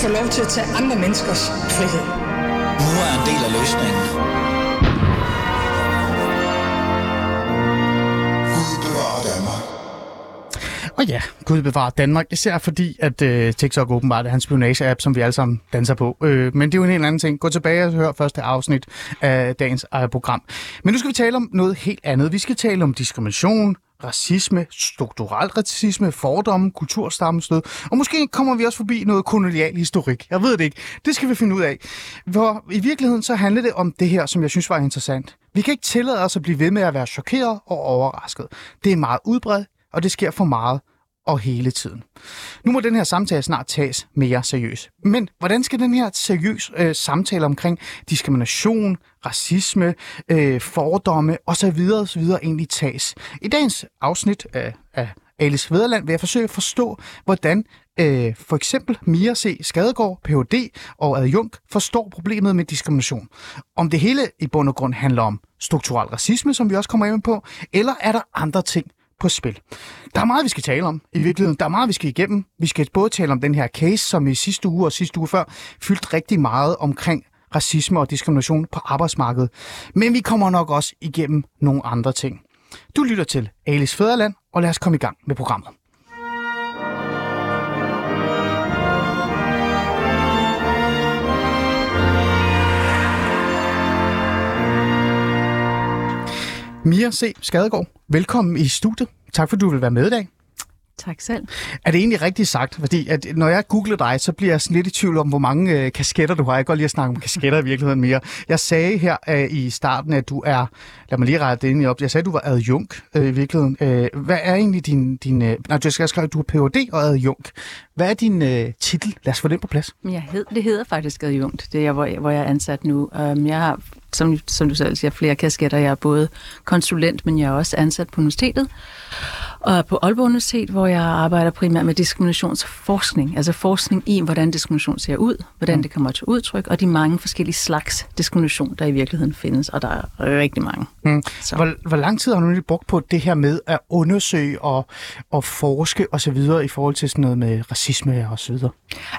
få lov til at tage andre menneskers frihed. Nu er en del af løsningen. Og ja, Gud bevarer Danmark, især fordi, at øh, TikTok åbenbart er hans spionage-app, som vi alle sammen danser på. Øh, men det er jo en helt anden ting. Gå tilbage og hør første afsnit af dagens øh, program. Men nu skal vi tale om noget helt andet. Vi skal tale om diskrimination, racisme, strukturel racisme, fordomme, kulturstammestød, og måske kommer vi også forbi noget kolonial historik. Jeg ved det ikke. Det skal vi finde ud af. For i virkeligheden så handler det om det her, som jeg synes var interessant. Vi kan ikke tillade os at blive ved med at være chokeret og overrasket. Det er meget udbredt, og det sker for meget og hele tiden. Nu må den her samtale snart tages mere seriøst. Men hvordan skal den her seriøs øh, samtale omkring diskrimination, racisme, øh, fordomme osv. osv. egentlig tages? I dagens afsnit af, af Alice Vederland vil jeg forsøge at forstå, hvordan øh, for eksempel Mia C. Skadegård, Ph.D. og adjunkt forstår problemet med diskrimination. Om det hele i bund og grund handler om strukturel racisme, som vi også kommer ind på, eller er der andre ting, på spil. Der er meget, vi skal tale om i virkeligheden. Der er meget, vi skal igennem. Vi skal både tale om den her case, som i sidste uge og sidste uge før fyldt rigtig meget omkring racisme og diskrimination på arbejdsmarkedet. Men vi kommer nok også igennem nogle andre ting. Du lytter til Alice Fæderland, og lad os komme i gang med programmet. Mia C. Skadegaard, velkommen i studiet. Tak for, at du vil være med i dag. Tak selv. Er det egentlig rigtigt sagt? Fordi at når jeg googler dig, så bliver jeg sådan lidt i tvivl om, hvor mange øh, kasketter du har. Jeg kan godt lide at snakke om kasketter i virkeligheden mere. Jeg sagde her øh, i starten, at du er... Lad mig lige rette det ind i op. Jeg sagde, at du var adjunkt øh, i virkeligheden. Øh, hvad er egentlig din... din øh, nej, du skal skrive, at du er Ph.D. og adjunkt. Hvad er din øh, titel? Lad os få den på plads. Jeg hed, det hedder faktisk adjunkt, det er, hvor, jeg, hvor jeg er ansat nu. Um, jeg har, som, som du selv siger, flere kasketter. Jeg er både konsulent, men jeg er også ansat på universitetet. Og på Aalborg Universitet, hvor jeg arbejder primært med diskriminationsforskning, altså forskning i, hvordan diskrimination ser ud, hvordan mm. det kommer til udtryk, og de mange forskellige slags diskrimination, der i virkeligheden findes, og der er rigtig mange. Mm. Hvor, hvor lang tid har du nu brugt på det her med at undersøge og, og forske osv. i forhold til sådan noget med racisme og så videre?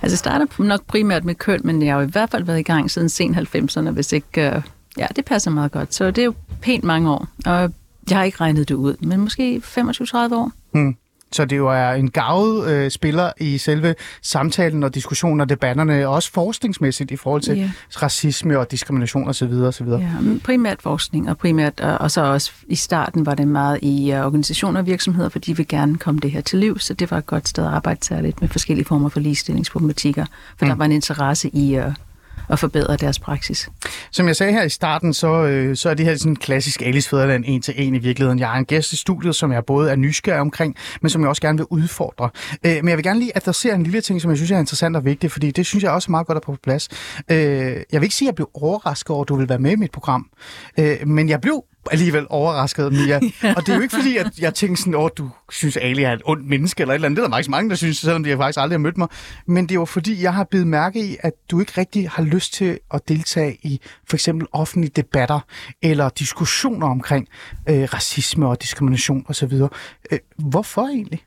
Altså, jeg starter nok primært med køn, men jeg har jo i hvert fald været i gang siden sen 90'erne, hvis ikke... Uh, ja, det passer meget godt. Så det er jo pænt mange år. Og jeg har ikke regnet det ud, men måske 25-30 år. Hmm. Så det jo er en gavet øh, spiller i selve samtalen og diskussionen og debatterne, også forskningsmæssigt i forhold til yeah. racisme og diskrimination osv. osv. Ja, primært forskning, og primært og, og så også i starten var det meget i uh, organisationer og virksomheder, for de vil gerne komme det her til liv, så det var et godt sted at arbejde særligt med forskellige former for ligestillingsproblematikker, for mm. der var en interesse i uh, at forbedre deres praksis. Som jeg sagde her i starten, så, øh, så er det her sådan en klassisk Alice Fæderland en til en i virkeligheden. Jeg har en gæst i studiet, som jeg både er nysgerrig omkring, men som jeg også gerne vil udfordre. Øh, men jeg vil gerne lige adressere en lille ting, som jeg synes er interessant og vigtig, fordi det synes jeg også er meget godt at på plads. Øh, jeg vil ikke sige, at jeg blev overrasket over, at du vil være med i mit program, øh, men jeg blev alligevel overrasket, Mia. ja. Og det er jo ikke fordi, at jeg tænker sådan, at du synes, Ali er et ondt menneske eller et eller andet. Det er der faktisk mange, der synes, selvom de faktisk aldrig har mødt mig. Men det er jo fordi, jeg har blevet mærke i, at du ikke rigtig har lyst til at deltage i for eksempel offentlige debatter eller diskussioner omkring øh, racisme og diskrimination osv. Øh, hvorfor egentlig?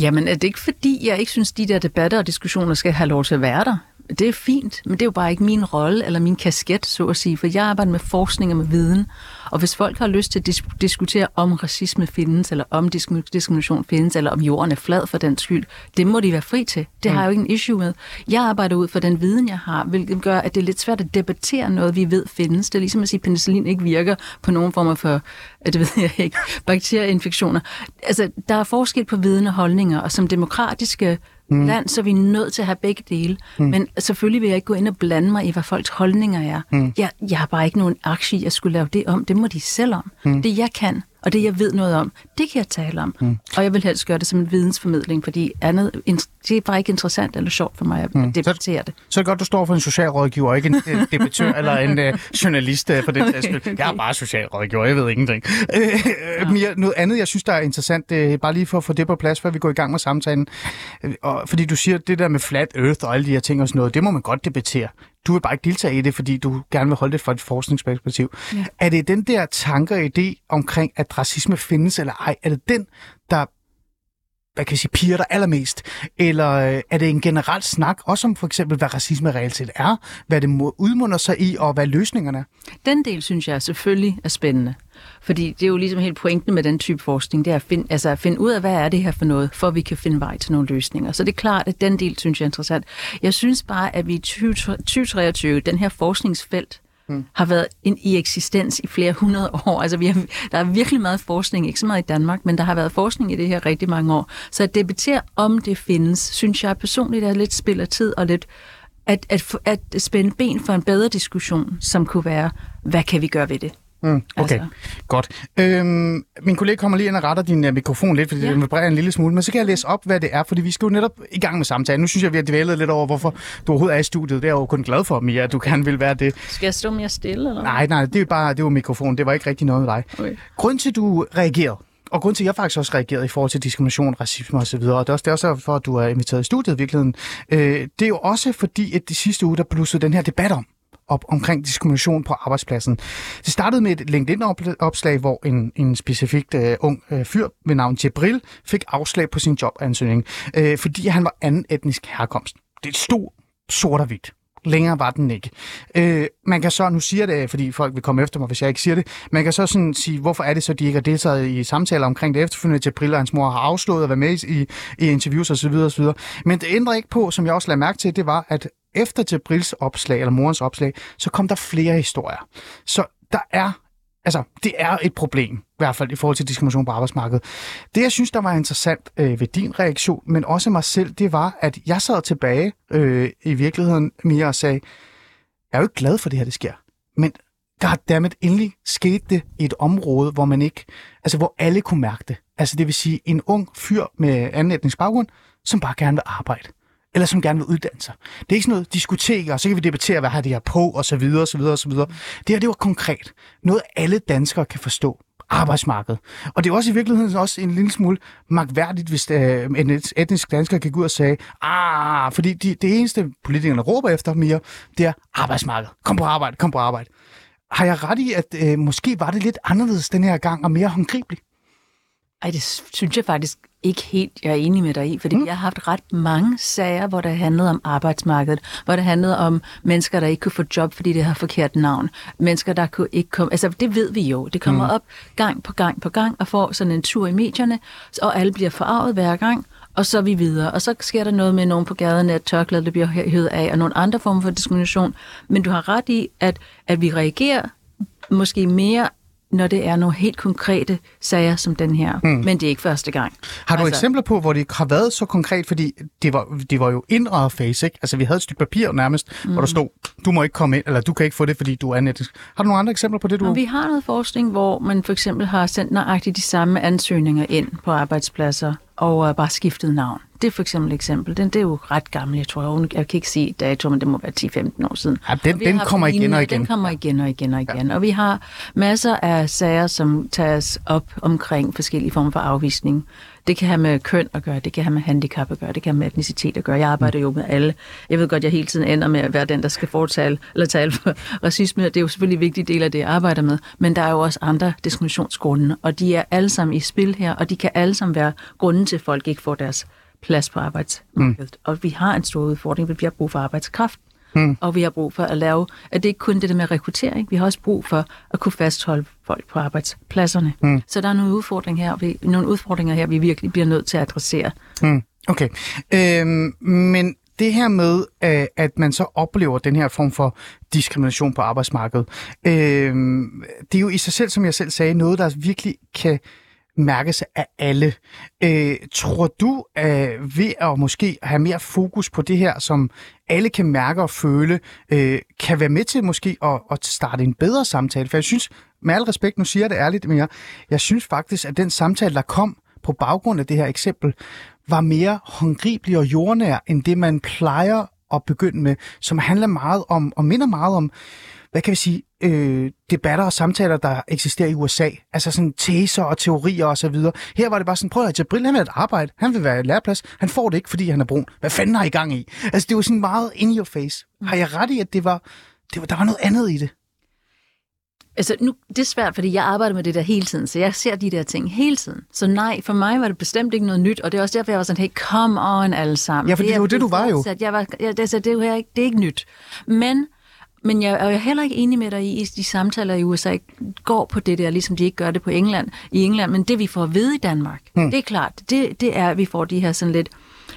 Jamen, er det ikke fordi, jeg ikke synes, de der debatter og diskussioner skal have lov til at være der? Det er fint, men det er jo bare ikke min rolle eller min kasket, så at sige, for jeg arbejder med forskning og med viden. Og hvis folk har lyst til at dis- diskutere, om racisme findes, eller om disk- diskrimination findes, eller om jorden er flad for den skyld, det må de være fri til. Det har jeg jo ikke en issue med. Jeg arbejder ud for den viden, jeg har, hvilket gør, at det er lidt svært at debattere noget, vi ved findes. Det er ligesom at sige, at penicillin ikke virker på nogen former for, det ved jeg ikke, bakterieinfektioner. Altså, der er forskel på viden og holdninger, og som demokratiske mm. land, så er vi nødt til at have begge dele. Mm. Men selvfølgelig vil jeg ikke gå ind og blande mig i, hvad folks holdninger er. Mm. Jeg, jeg har bare ikke nogen aktie at skulle lave det om. Det må de selv om. Mm. Det jeg kan, og det jeg ved noget om, det kan jeg tale om. Mm. Og jeg vil helst gøre det som en vidensformidling, fordi andet, det er bare ikke interessant eller sjovt for mig at mm. debattere så, det. Så er det godt, du står for en socialrådgiver, ikke en debattør eller en uh, journalist uh, for den sags Jeg er bare socialrådgiver, jeg ved ingenting. Uh, ja. Mia, noget andet, jeg synes, der er interessant, uh, bare lige for at få det på plads, før vi går i gang med samtalen. Uh, og, fordi du siger, det der med flat earth og alle de her ting og sådan noget, det må man godt debattere du vil bare ikke deltage i det, fordi du gerne vil holde det fra et forskningsperspektiv. Ja. Er det den der tanke og idé omkring, at racisme findes eller ej, er det den, der hvad kan jeg sige, piger der allermest? Eller er det en generel snak, også om for eksempel, hvad racisme reelt set er, hvad det udmunder sig i, og hvad løsningerne er? Den del synes jeg selvfølgelig er spændende. Fordi det er jo ligesom helt pointen med den type forskning, det er at finde, altså at finde ud af, hvad er det her for noget, for at vi kan finde vej til nogle løsninger. Så det er klart, at den del synes jeg er interessant. Jeg synes bare, at vi i 2023, den her forskningsfelt, har været en, i eksistens i flere hundrede år. Altså, vi har, der er virkelig meget forskning, ikke så meget i Danmark, men der har været forskning i det her rigtig mange år. Så at debattere, om det findes, synes jeg personligt er lidt spild af tid og lidt at, at, at spænde ben for en bedre diskussion, som kunne være, hvad kan vi gøre ved det? Mm, okay, altså. godt. Øhm, min kollega kommer lige ind og retter din uh, mikrofon lidt, fordi ja. den vibrerer en lille smule, men så kan jeg læse op, hvad det er, fordi vi skal jo netop i gang med samtalen. Nu synes jeg, vi har dvælet lidt over, hvorfor du overhovedet er i studiet. Det er jeg jo kun glad for, Mia, at du gerne vil være det. Skal jeg stå mere stille? Eller? Nej, nej, det er bare det var mikrofon. Det var ikke rigtig noget med dig. Okay. Grunden til, at du reagerede, og grund til, at jeg faktisk også reagerede i forhold til diskrimination, racisme osv., og det er også, det er også for, at du er inviteret i studiet i virkeligheden, øh, det er jo også fordi, at de sidste uge, der blussede den her debat om, op omkring diskrimination på arbejdspladsen. Det startede med et LinkedIn-opslag, hvor en, en specifikt øh, ung øh, fyr ved navn Jibril fik afslag på sin jobansøgning, øh, fordi han var anden etnisk herkomst. Det stod sort og hvidt. Længere var den ikke. Øh, man kan så, nu siger det, fordi folk vil komme efter mig, hvis jeg ikke siger det, man kan så sådan sige, hvorfor er det så, de ikke har deltaget i samtaler omkring det efterfølgende, til Brille og hans mor har afslået at være med i, i interviews osv. osv. Men det ændrer ikke på, som jeg også lagde mærke til, det var, at efter Jabrils opslag, eller morens opslag, så kom der flere historier. Så der er Altså, det er et problem, i hvert fald i forhold til diskrimination på arbejdsmarkedet. Det, jeg synes, der var interessant øh, ved din reaktion, men også mig selv, det var, at jeg sad tilbage øh, i virkeligheden, Mia, og sagde, jeg er jo ikke glad for det her, det sker. Men goddammit, har endelig skete det i et område, hvor man ikke, altså hvor alle kunne mærke det. Altså det vil sige en ung fyr med anden etnisk baggrund, som bare gerne vil arbejde eller som gerne vil uddanne sig. Det er ikke sådan noget diskoteker, og så kan vi debattere, hvad har det her på, og så videre, og så videre, og så videre. Det her, det var konkret. Noget alle danskere kan forstå. Arbejdsmarkedet. Og det er også i virkeligheden også en lille smule magværdigt, hvis øh, en etnisk dansker kan gå ud og sige, ah, fordi de, det eneste politikerne råber efter mere, det er arbejdsmarkedet. Kom på arbejde, kom på arbejde. Har jeg ret i, at øh, måske var det lidt anderledes den her gang, og mere håndgribeligt? Ej, det synes jeg faktisk ikke helt, jeg er enig med dig i, fordi mm. jeg har haft ret mange sager, hvor det handlede om arbejdsmarkedet, hvor det handlede om mennesker, der ikke kunne få job, fordi det har forkert navn. Mennesker, der kunne ikke komme... Altså, det ved vi jo. Det kommer mm. op gang på gang på gang og får sådan en tur i medierne, og alle bliver forarvet hver gang, og så er vi videre. Og så sker der noget med nogen på gaden, at tørklædet bliver hævet af, og nogle andre former for diskrimination. Men du har ret i, at, at vi reagerer måske mere når det er nogle helt konkrete sager som den her. Mm. Men det er ikke første gang. Har du altså, eksempler på, hvor det har været så konkret? Fordi det var, det var jo indre face, ikke? Altså vi havde et stykke papir nærmest, mm. hvor der stod, du må ikke komme ind, eller du kan ikke få det, fordi du er netisk. Har du nogle andre eksempler på det, du... Og vi har noget forskning, hvor man for eksempel har sendt nøjagtigt de samme ansøgninger ind på arbejdspladser, og uh, bare skiftet navn. Det er for eksempel et eksempel. Den det er jo ret gammel, jeg tror. Jeg, jeg kan ikke sige dato, men det må være 10-15 år siden. Ja, den, den kommer igen og igen. Den kommer igen og igen og igen. Ja. Og vi har masser af sager, som tages op omkring forskellige former for afvisning. Det kan have med køn at gøre, det kan have med handicap at gøre, det kan have med etnicitet at gøre. Jeg arbejder jo med alle. Jeg ved godt, jeg hele tiden ender med at være den, der skal fortale eller tale for racisme. Det er jo selvfølgelig en vigtig del af det, jeg arbejder med. Men der er jo også andre diskriminationsgrunde, og de er alle sammen i spil her, og de kan alle sammen være grunden til, at folk ikke får deres plads på arbejdsmarkedet. Mm. Og vi har en stor udfordring, fordi vi har brug for arbejdskraft. Mm. Og vi har brug for at lave, at det ikke kun det der med rekruttering, vi har også brug for at kunne fastholde folk på arbejdspladserne. Mm. Så der er nogle udfordringer her, vi, nogle udfordringer her, vi virkelig bliver nødt til at adressere. Mm. Okay. Øhm, men det her med, øh, at man så oplever den her form for diskrimination på arbejdsmarkedet, øh, det er jo i sig selv, som jeg selv sagde, noget, der virkelig kan mærkes af alle. Øh, tror du, at ved at måske have mere fokus på det her, som alle kan mærke og føle, øh, kan være med til måske at, at starte en bedre samtale? For jeg synes, med al respekt, nu siger jeg det ærligt, men jeg, jeg synes faktisk, at den samtale, der kom på baggrund af det her eksempel, var mere håndgribelig og jordnær, end det man plejer at begynde med, som handler meget om, og minder meget om, hvad kan vi sige, øh, debatter og samtaler, der eksisterer i USA. Altså sådan teser og teorier og så videre. Her var det bare sådan, prøv at Jabril, han vil et arbejde, han vil være i læreplads, han får det ikke, fordi han er brun. Hvad fanden har I gang i? Altså det var sådan meget in your face. Har jeg ret i, at det var, det var der var noget andet i det? Altså, nu, det er svært, fordi jeg arbejder med det der hele tiden, så jeg ser de der ting hele tiden. Så nej, for mig var det bestemt ikke noget nyt, og det er også derfor, jeg var sådan, hey, come on alle sammen. Ja, fordi det er var det, du var jo. Jeg var, jeg, det, så det, er jo ikke, det er ikke nyt. Men, men jeg er jo heller ikke enig med dig i, at de samtaler i USA går på det der, ligesom de ikke gør det på England, i England. Men det, vi får at vide i Danmark, hmm. det er klart, det, det er, at vi får de her sådan lidt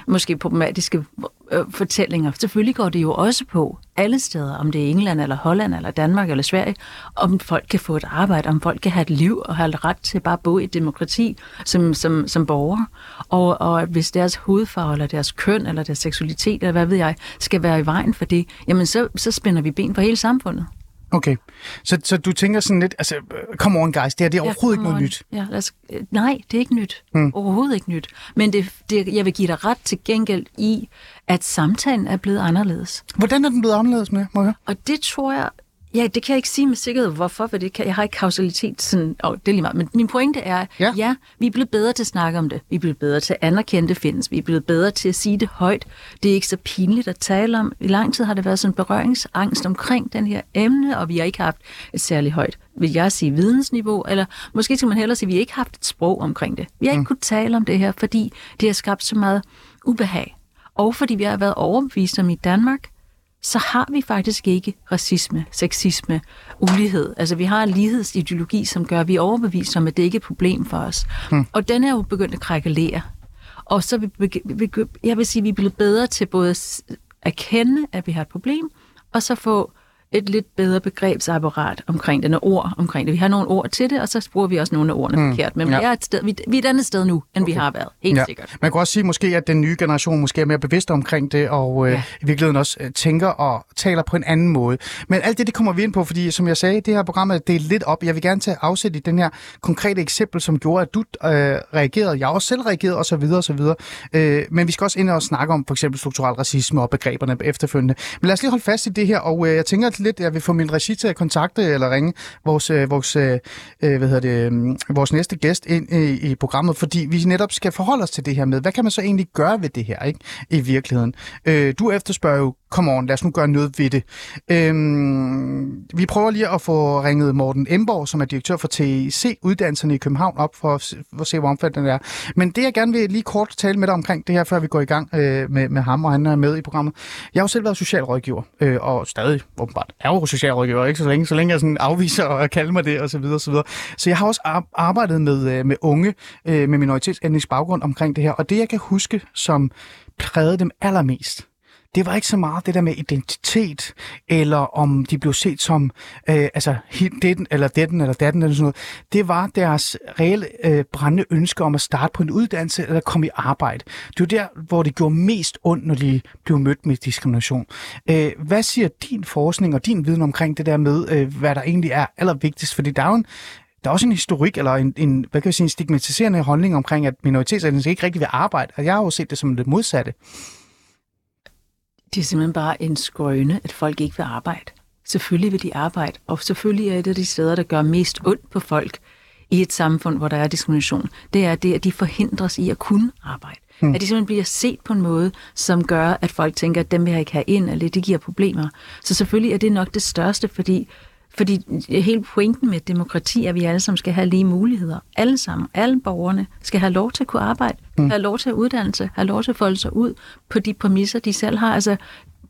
måske problematiske øh, fortællinger. Selvfølgelig går det jo også på alle steder, om det er England eller Holland eller Danmark eller Sverige, om folk kan få et arbejde, om folk kan have et liv og have ret til bare at bo i et demokrati som, som, som borger. Og, og hvis deres hudfarve eller deres køn eller deres seksualitet eller hvad ved jeg, skal være i vejen for det, jamen så, så spænder vi ben for hele samfundet. Okay, så, så du tænker sådan lidt, altså, come on guys, det her det er Ja, overhovedet ikke noget on. nyt. Ja, lad os, øh, nej, det er ikke nyt. Mm. Overhovedet ikke nyt. Men det, det, jeg vil give dig ret til gengæld i, at samtalen er blevet anderledes. Hvordan er den blevet anderledes med, må jeg? Og det tror jeg, ja, det kan jeg ikke sige med sikkerhed, hvorfor, for det kan, jeg har ikke kausalitet, sådan, og det er lige meget. Men min pointe er, Ja. ja. vi er blevet bedre til at snakke om det. Vi er blevet bedre til at anerkende det findes. Vi er blevet bedre til at sige det højt. Det er ikke så pinligt at tale om. I lang tid har det været sådan en berøringsangst omkring den her emne, og vi har ikke haft et særligt højt, vil jeg sige, vidensniveau, eller måske skal man hellere sige, at vi har ikke haft et sprog omkring det. Vi har ikke mm. kunnet tale om det her, fordi det har skabt så meget ubehag. Og fordi vi har været overbevist om i Danmark, så har vi faktisk ikke racisme, sexisme, ulighed. Altså vi har en lighedsideologi, som gør, at vi er overbevist om, at det ikke er et problem for os. Hmm. Og den er jo begyndt at krakkelere. Og så er vi, vi, jeg vil sige, at vi er blevet bedre til både at erkende, at vi har et problem, og så få et lidt bedre begrebsapparat omkring det, nogle ord omkring det. Vi har nogle ord til det, og så bruger vi også nogle af ordene mm. forkert. Men Ja. vi, er et sted, vi, vi er et andet sted nu, end okay. vi har været. Helt ja. sikkert. Man kan også sige måske, at den nye generation måske er mere bevidst omkring det, og øh, Ja. i virkeligheden også øh, tænker og taler på en anden måde. Men alt det, det kommer vi ind på, fordi som jeg sagde, det her program er delt lidt op. Jeg vil gerne tage afsæt i den her konkrete eksempel, som gjorde, at du øh, reagerede. Jeg også selv reageret, osv. osv. Øh, men vi skal også ind og snakke om for eksempel strukturel racisme og begreberne efterfølgende. Men lad os lige holde fast i det her, og øh, jeg tænker lidt, jeg vil få min regi til at kontakte eller ringe vores, øh, vores, øh, øh hvad hedder det, øh, vores næste gæst ind i, i programmet, fordi vi netop skal forholde os til det her med, hvad kan man så egentlig gøre ved det her, ikke? I virkeligheden. Øh, du efterspørger jo, come on, lad os nu gøre noget ved det. Øhm, vi prøver lige at få ringet Morten Emborg, som er direktør for TEC uddannelserne i København, op for at, se- for at se, hvor omfattende det er. Men det, jeg gerne vil lige kort tale med dig omkring det her, før vi går i gang øh, med, med ham, og han er med i programmet. Jeg har jo selv været socialrådgiver, øh, og stadig åbenbart er jo socialrådgiver, ikke så længe, så længe jeg sådan afviser at kalde mig det, og så videre, og så videre. Så jeg har også arbejdet med, øh, med unge øh, med minoritetsetnisk baggrund omkring det her, og det, jeg kan huske, som prægede dem allermest, det var ikke så meget det der med identitet, eller om de blev set som øh, altså, den, eller detten, eller datten, eller sådan noget. Det var deres reelle øh, brændende ønske om at starte på en uddannelse, eller komme i arbejde. Det var der, hvor det gjorde mest ondt, når de blev mødt med diskrimination. Øh, hvad siger din forskning og din viden omkring det der med, øh, hvad der egentlig er allervigtigst? Fordi der er jo en, der er også en historik, eller en, en, hvad kan jeg sige, en stigmatiserende holdning omkring, at minoritetsetniske ikke rigtig vil arbejde. Og jeg har jo set det som det modsatte. Det er simpelthen bare en skrøne, at folk ikke vil arbejde. Selvfølgelig vil de arbejde, og selvfølgelig er et af de steder, der gør mest ondt på folk i et samfund, hvor der er diskrimination, det er det, at de forhindres i at kunne arbejde. Mm. At de simpelthen bliver set på en måde, som gør, at folk tænker, at dem vil jeg ikke have ind, eller det giver problemer. Så selvfølgelig er det nok det største, fordi fordi hele pointen med demokrati er, at vi alle sammen skal have lige muligheder. Alle sammen, alle borgerne skal have lov til at kunne arbejde, mm. have lov til at uddanne sig, have lov til at folde sig ud på de præmisser, de selv har. Altså,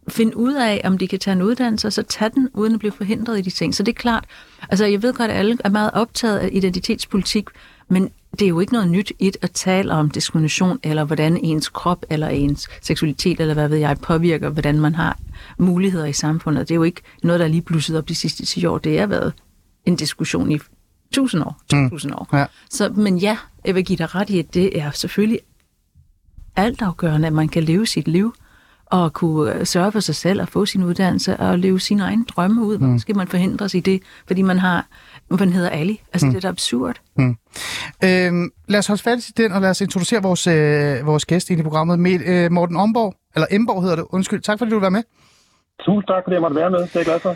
finde ud af, om de kan tage en uddannelse, og så tage den, uden at blive forhindret i de ting. Så det er klart, altså jeg ved godt, at alle er meget optaget af identitetspolitik, men det er jo ikke noget nyt i at tale om diskrimination, eller hvordan ens krop, eller ens seksualitet, eller hvad ved jeg, påvirker, hvordan man har muligheder i samfundet. Det er jo ikke noget, der er lige blusset op de sidste 10 år. Det har været en diskussion i 1000 år, 2000 år. Ja. Så, men ja, jeg vil give dig ret i, at det er selvfølgelig altafgørende, at man kan leve sit liv, og kunne øh, sørge for sig selv og få sin uddannelse og leve sine egne drømme ud. Hvorfor skal man forhindres i det, fordi man har, man hedder Ali? Altså, mm. det er da absurd. Øhm, lad os holde fast i den, og lad os introducere vores, øh, vores gæst ind i programmet. Med, øh, Morten Omborg, eller Emborg hedder det, undskyld. Tak fordi du var med. Tusind tak, fordi jeg måtte være med. Det er jeg glad for.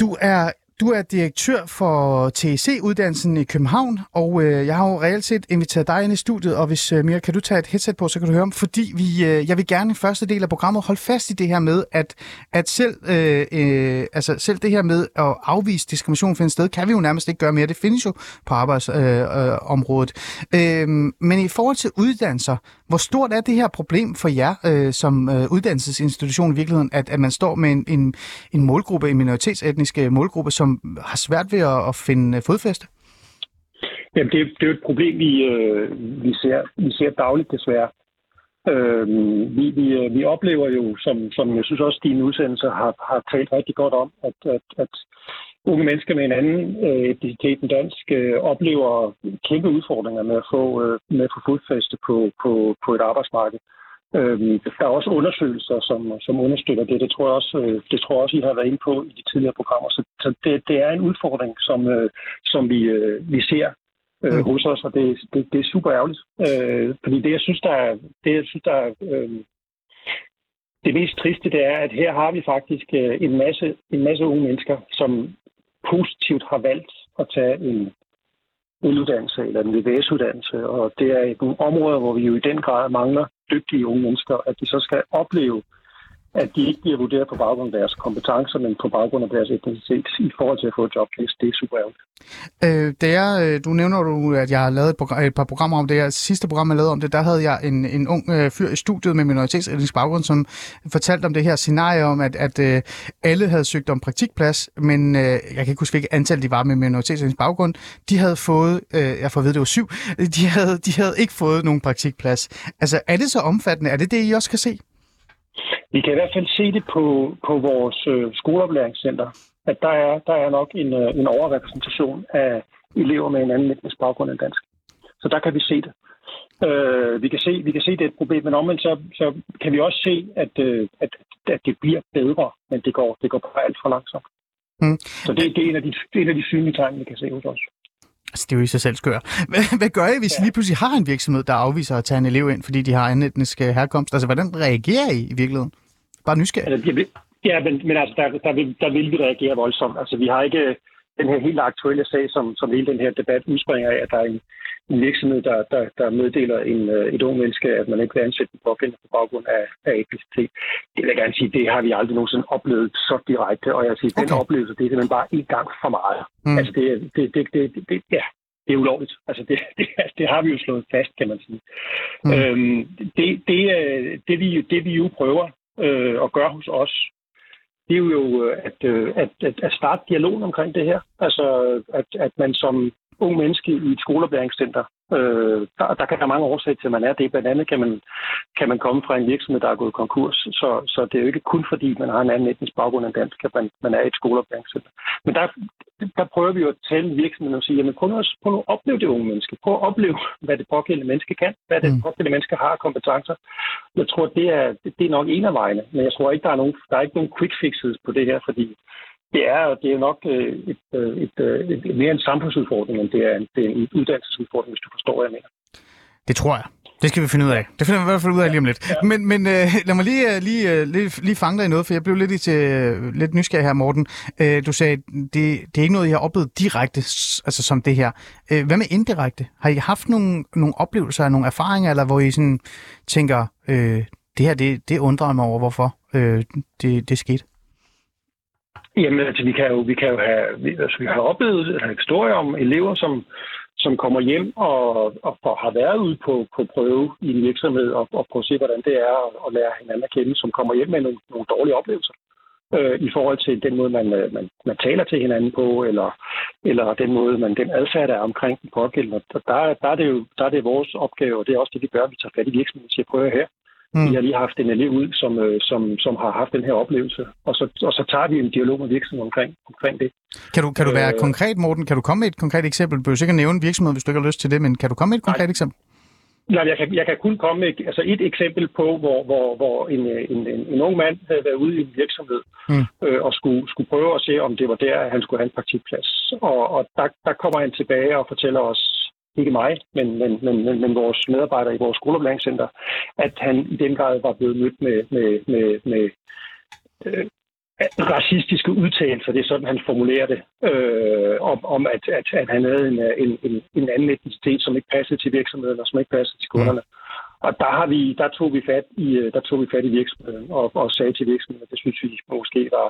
Du er du er direktør for TEC-uddannelsen i København, og øh, jeg har jo reelt set inviteret dig ind i studiet, og hvis øh, Mira, kan du tage et headset på, så kan du høre om, fordi vi, øh, jeg vil gerne i første del af programmet holde fast i det her med, at, at selv, øh, øh, altså selv det her med at afvise diskrimination finder sted, kan vi jo nærmest ikke gøre mere. Det findes jo på arbejdsområdet. Øh, øh, øh, men i forhold til uddannelser, hvor stort er det her problem for jer øh, som øh, uddannelsesinstitution i virkeligheden, at, at man står med en, en, en målgruppe, en minoritetsetniske øh, målgruppe, som har svært ved at, at finde øh, fodfæste? Jamen, det, det er jo et problem, vi, øh, vi, ser, vi ser dagligt desværre. Øh, vi, vi, øh, vi oplever jo, som, som jeg synes også, dine udsendelser har, har talt rigtig godt om, at, at, at unge mennesker med en anden øh, etnicitet end dansk øh, oplever kæmpe udfordringer med at få, øh, med at få fodfæste på, på, på et arbejdsmarked. Øhm, der er også undersøgelser, som, som understøtter det. Det tror, jeg også, øh, det tror jeg også, I har været inde på i de tidligere programmer. Så, så det, det er en udfordring, som, øh, som vi, øh, vi ser øh, mm. hos os, og det, det, det er super ærgerligt. Øh, fordi det, jeg synes, der er, det, jeg synes, der er øh, det mest triste, det er, at her har vi faktisk øh, en masse, en masse unge mennesker, som positivt har valgt at tage en uddannelse eller en VVS-uddannelse, og det er et område, hvor vi jo i den grad mangler dygtige unge mennesker, at de så skal opleve, at de ikke bliver vurderet på baggrund af deres kompetencer, men på baggrund af deres etnicitet i forhold til at få et job. Det er super ærgerligt. Øh, det er, øh, du nævner, du, at jeg har lavet et, program, et par programmer om det her. Sidste program, jeg lavede om det, der havde jeg en, en ung øh, fyr i studiet med minoritetsetnisk baggrund, som fortalte om det her scenarie om, at, at øh, alle havde søgt om praktikplads, men øh, jeg kan ikke huske, hvilket antal de var med minoritetsetnisk baggrund. De havde fået, øh, jeg får at vide, det var syv, de havde, de havde ikke fået nogen praktikplads. Altså, er det så omfattende? Er det det, I også kan se? Vi kan i hvert fald se det på, på vores øh, skoleoplæringscenter, at der er, der er nok en, øh, en overrepræsentation af elever med en anden etnisk baggrund end dansk. Så der kan vi se det. Øh, vi, kan se vi kan se, det er et problem, men omvendt så, så kan vi også se, at, øh, at, at det bliver bedre, men det går, det går bare alt for langsomt. Mm. Så det, det, er en af de, en af de synlige tegn, vi kan se hos os. Altså, det er jo i sig selv skør. Hvad, hvad gør I, hvis ja. I lige pludselig har en virksomhed, der afviser at tage en elev ind, fordi de har anden etnisk øh, herkomst? Altså, hvordan reagerer I i virkeligheden? Bare nysgerrig. Altså, ja, men, men altså, der, der, vil, der vil vi reagere voldsomt. Altså, vi har ikke den her helt aktuelle sag, som, som hele den her debat udspringer af, at der er en, en virksomhed, der, der, der meddeler en, øh, et ung menneske, at man ikke vil ansætte den pågældende på baggrund af, af etnicitet. Det vil jeg gerne sige, det har vi aldrig nogensinde oplevet så direkte. Og jeg siger, okay. den oplevelse, det er simpelthen bare en gang for meget. Mm. Altså, det, det, det, det, det, ja, det er ulovligt. Altså det, det, det har vi jo slået fast, kan man sige. Mm. Øhm, det, det, øh, det, vi, det vi jo prøver øh, at gøre hos os, det er jo at, øh, at, at, at starte dialogen omkring det her. Altså at, at man som ung menneske i et skoleoplæringscenter Øh, der, der kan være mange årsager til, at man er det. Blandt andet kan man, kan man komme fra en virksomhed, der er gået konkurs. Så, så det er jo ikke kun fordi, man har en anden etnisk baggrund end dansk, at man, man er et skoleoplæringscenter. Men der, der prøver vi jo at tale virksomheden og sige, jamen prøv nu, at, prøv nu at opleve det unge menneske. Prøv at opleve, hvad det pågældende menneske kan. Hvad det mm. pågældende menneske har af kompetencer. Jeg tror, det er, det er nok en af vejene. Men jeg tror ikke, der er nogen, der er ikke nogen quick fixes på det her, fordi det er, det er nok øh, et, øh, et, et, et, et, mere en samfundsudfordring, end det er, en, det er en uddannelsesudfordring, hvis du forstår, hvad jeg mener. Det tror jeg. Det skal vi finde ud af. Det finder vi i hvert fald ud af lige om lidt. Ja. Men, men uh, lad mig lige, lige, lige, lige fange dig i noget, for jeg blev lidt, til, uh, lidt nysgerrig her, Morten. Uh, du sagde, det, det er ikke noget, jeg har oplevet direkte, altså som det her. Uh, hvad med indirekte? Har I haft nogle, nogle oplevelser, nogle erfaringer, eller hvor I sådan tænker, uh, det her, det, det undrer mig over, hvorfor uh, det, det skete? Jamen, altså, vi kan jo, vi kan jo have, vi, altså, vi har oplevet have historier om elever, som, som kommer hjem og, og, og har været ude på, på prøve i en virksomhed og, og prøve at se, hvordan det er at, at lære hinanden at kende, som kommer hjem med nogle, nogle dårlige oplevelser øh, i forhold til den måde, man, øh, man, man taler til hinanden på, eller, eller den måde, man den adfærd er omkring den pågældende. Der, der, er det jo der er det vores opgave, og det er også det, vi gør. Vi tager fat i virksomheden og siger, prøv her, Mm. Vi har lige haft en elev ud, som, øh, som, som har haft den her oplevelse, og så, og så tager vi en dialog med virksomheden omkring, omkring det. Kan du, kan du være øh, konkret, Morten? Kan du komme med et konkret eksempel? Du behøver sikkert nævne virksomhed, hvis du ikke har lyst til det, men kan du komme med et konkret nej. eksempel? Nej, jeg kan, jeg kan kun komme med altså et eksempel på, hvor, hvor, hvor en, en, en, en ung mand havde været ude i en virksomhed mm. øh, og skulle, skulle prøve at se, om det var der, han skulle have en praktikplads. Og, og der, der kommer han tilbage og fortæller os, ikke mig, men, men, men, men, men vores medarbejdere i vores skoleoplæringscenter, at han i den grad var blevet mødt med, med, med, med øh, racistiske udtalelser, det er sådan, han formulerer det, øh, om, om at, at, at han havde en, en, en, en anden etnicitet, som ikke passede til virksomheden, og som ikke passede til kunderne. Mm. Og der, har vi, der, tog vi fat i, øh, der tog vi fat i virksomheden og, og sagde til virksomheden, at det synes vi måske var,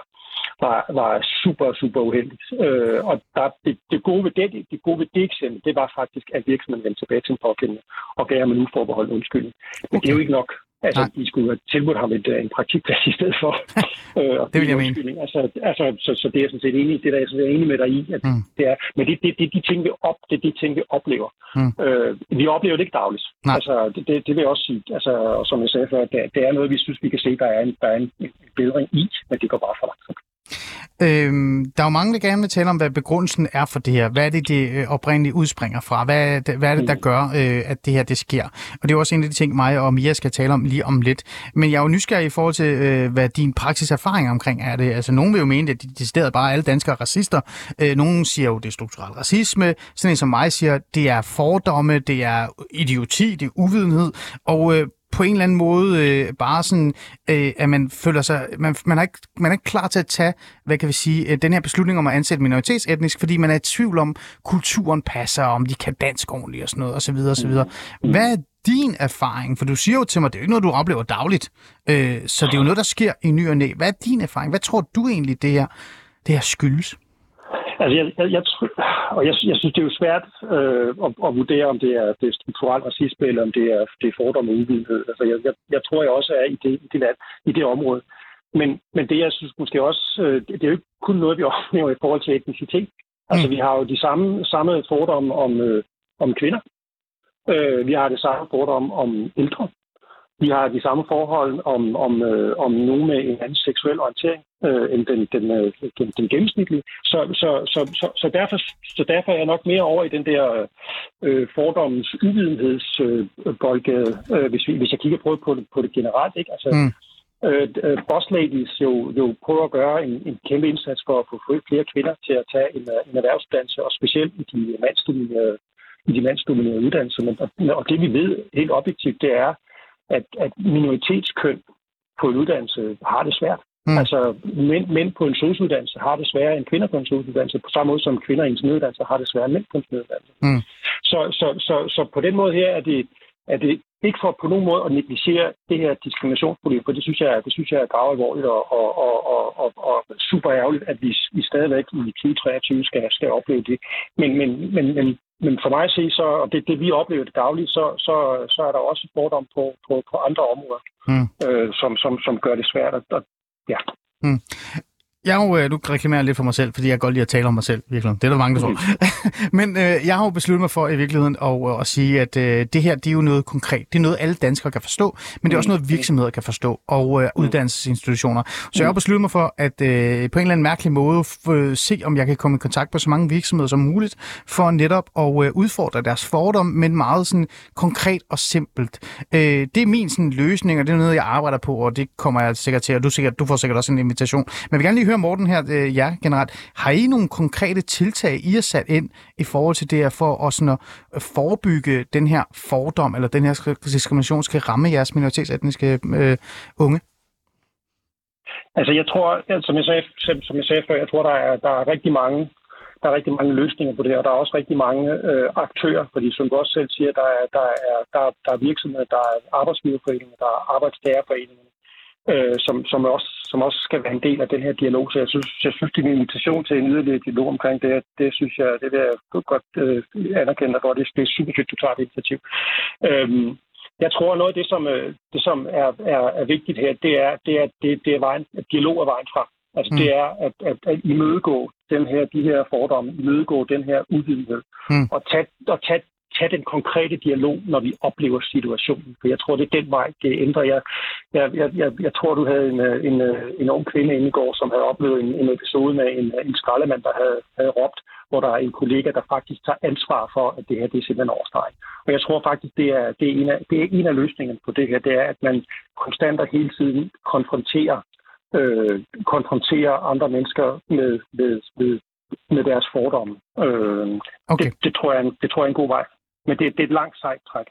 var, var super, super uheldigt. Øh, og der, det, det, gode ved det, det gode ved det eksempel, det var faktisk, at virksomheden vendte tilbage til en pågældende og gav ham en uforbeholdt undskyldning. Men okay. det er jo ikke nok. Altså, Nej. de skulle have tilbudt ham et, en praktikplads i stedet for. øh, det vil jeg mene. Altså, altså, så, så det er sådan set enig, det der, jeg sådan enig med dig i, at mm. det er, men det, det, det, de ting, vi op, det er de ting, vi oplever. Mm. Øh, vi oplever det ikke dagligt. Nej. Altså, det, det, det, vil jeg også sige. Altså, som jeg sagde før, det, det er noget, vi synes, vi kan se, der er en, der er en, en bedring i, men det går bare for langsomt. Øhm, der er jo mange, der gerne vil tale om, hvad begrundelsen er for det her. Hvad er det, det øh, oprindeligt udspringer fra? Hvad er det, hvad er det der gør, øh, at det her det sker? Og det er også en af de ting, mig og Mia skal tale om lige om lidt. Men jeg er jo nysgerrig i forhold til, øh, hvad din praksiserfaring omkring er det. Altså, nogen vil jo mene, at de decideret bare alle danskere er racister. Øh, nogen siger jo, det er strukturel racisme. Sådan en som mig siger, det er fordomme, det er idioti, det er uvidenhed. Og øh, på en eller anden måde øh, bare sådan, øh, at man føler sig, man, man, er ikke, man er ikke klar til at tage, hvad kan vi sige, øh, den her beslutning om at ansætte minoritetsetnisk, fordi man er i tvivl om, kulturen passer, om de kan dansk ordentligt og sådan noget, osv. osv. Hvad er din erfaring? For du siger jo til mig, det er jo ikke noget, du oplever dagligt, øh, så det er jo noget, der sker i ny og næ. Hvad er din erfaring? Hvad tror du egentlig, det her, det her skyldes? Altså, jeg, jeg, jeg, og jeg, jeg synes, det er jo svært øh, at, at vurdere, om det er, det er strukturel racisme, eller om det er, det er fordom og uvidenhed. Altså, jeg, jeg, jeg tror, jeg også er i det, i det, land, i det område. Men, men det, jeg synes måske også, øh, det er jo ikke kun noget, vi oplever i forhold til etnicitet. Altså, mm. vi har jo de samme, samme fordomme om, øh, om kvinder. Øh, vi har det samme fordom om ældre. Vi har de samme forhold om, om, øh, om nogen med en anden seksuel orientering øh, end den, den, øh, den, den gennemsnitlige. Så, så, så, så, så, derfor, så derfor er jeg nok mere over i den der øh, fordommens uvidenhedsboldgade, øh, hvis, vi, hvis jeg kigger på, på, det, på det generelt. Ikke? Altså, mm. Øh, øh, boss ladies jo, jo prøver at gøre en, en kæmpe indsats for at få flere kvinder til at tage en, en erhvervsuddannelse, og specielt i de mandsdominerede, i de mandsdominerede uddannelser. Men, og, og det vi ved helt objektivt, det er, at, at minoritetskøn på en uddannelse har det svært. Mm. Altså, mænd, mænd på en sosuddannelse har det sværere end kvinder på en sosuddannelse, på samme måde som kvinder i en sneduddannelse har det sværere end mænd på en sneduddannelse. Mm. Så, så, så, så på den måde her er det, er det ikke for på nogen måde at negligere det her diskriminationsproblem, for det synes jeg, det synes jeg er grave alvorligt og, og, og, og, og, og super ærgerligt, at vi, vi stadigvæk i 2023 skal, skal opleve det. Men, men, men, men, men for mig at se, så, og det, det vi oplever det dagligt, så, så, så er der også fordom på, på, på andre områder, mm. øh, som, som, som gør det svært. Og, ja. Mm. Jeg har jo, øh, nu reklamerer jeg lidt for mig selv, fordi jeg godt lide at tale om mig selv, virkelig. Det er der mange, der tror. Mm. Men øh, jeg har jo besluttet mig for i virkeligheden at, øh, at sige, at øh, det her, det er jo noget konkret. Det er noget, alle danskere kan forstå, men det er også noget, virksomheder kan forstå, og øh, uddannelsesinstitutioner. Så jeg har besluttet mig for, at øh, på en eller anden mærkelig måde øh, se, om jeg kan komme i kontakt med så mange virksomheder som muligt, for netop at øh, udfordre deres fordom, men meget sådan konkret og simpelt. Øh, det er min sådan, løsning, og det er noget, jeg arbejder på, og det kommer jeg sikkert til, og du, sikkert, du får sikkert også en invitation. Men jeg vil gerne lige høre høre Morten her, øh, ja, generelt. Har I nogle konkrete tiltag, I har sat ind i forhold til det her, for at, sådan at forebygge den her fordom, eller den her diskrimination skal ramme jeres minoritetsetniske øh, unge? Altså jeg tror, som jeg sagde, som jeg sagde før, jeg tror, der er, der er rigtig mange der er rigtig mange løsninger på det her, og der er også rigtig mange øh, aktører, fordi som du også selv siger, der er, der er, der er, der er virksomheder, der er arbejdsgiverforeninger, der er arbejdstagerforeninger, øh, som, som, også, som også skal være en del af den her dialog. Så jeg synes, jeg synes det er en invitation til en yderligere dialog omkring det. Det synes jeg, det vil jeg godt øh, anerkende, og det, det er super fedt, du tager det initiativ. Øhm, jeg tror, noget af det, som, øh, det, som er, er, er vigtigt her, det er, det er, det, det er vejen, at dialog er vejen frem. Altså mm. det er at, at, at imødegå den her, de her fordomme, imødegå den her udvidenhed, mm. og tage, og tage tage den konkrete dialog, når vi oplever situationen. For jeg tror, det er den vej, det ændrer. Jeg, jeg, jeg, jeg, tror, du havde en, en, en ung kvinde inde i går, som havde oplevet en, en episode med en, en skraldemand, der havde, havde råbt, hvor der er en kollega, der faktisk tager ansvar for, at det her det er simpelthen overstreg. Og jeg tror faktisk, det er, det, er en af, det er en af løsningerne på det her, det er, at man konstant og hele tiden konfronterer øh, konfronterer andre mennesker med, med, med, med deres fordomme. Øh, okay. det, det, tror jeg, det tror jeg er en god vej. Men det, det er et langt sejt træk.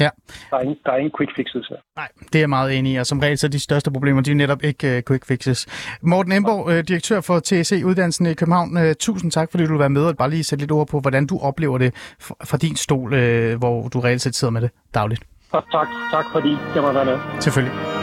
Ja. Der er ingen, der er ingen quick fixes her. Nej, det er jeg meget enig i, og som regel så er de største problemer, de er netop ikke uh, quick fixes. Morten Emborg, uh, direktør for TSE-uddannelsen i København, uh, tusind tak, fordi du vil være med og bare lige sætte lidt ord på, hvordan du oplever det fra din stol, uh, hvor du reelt set sidder med det dagligt. Og tak, tak fordi jeg være med. Selvfølgelig.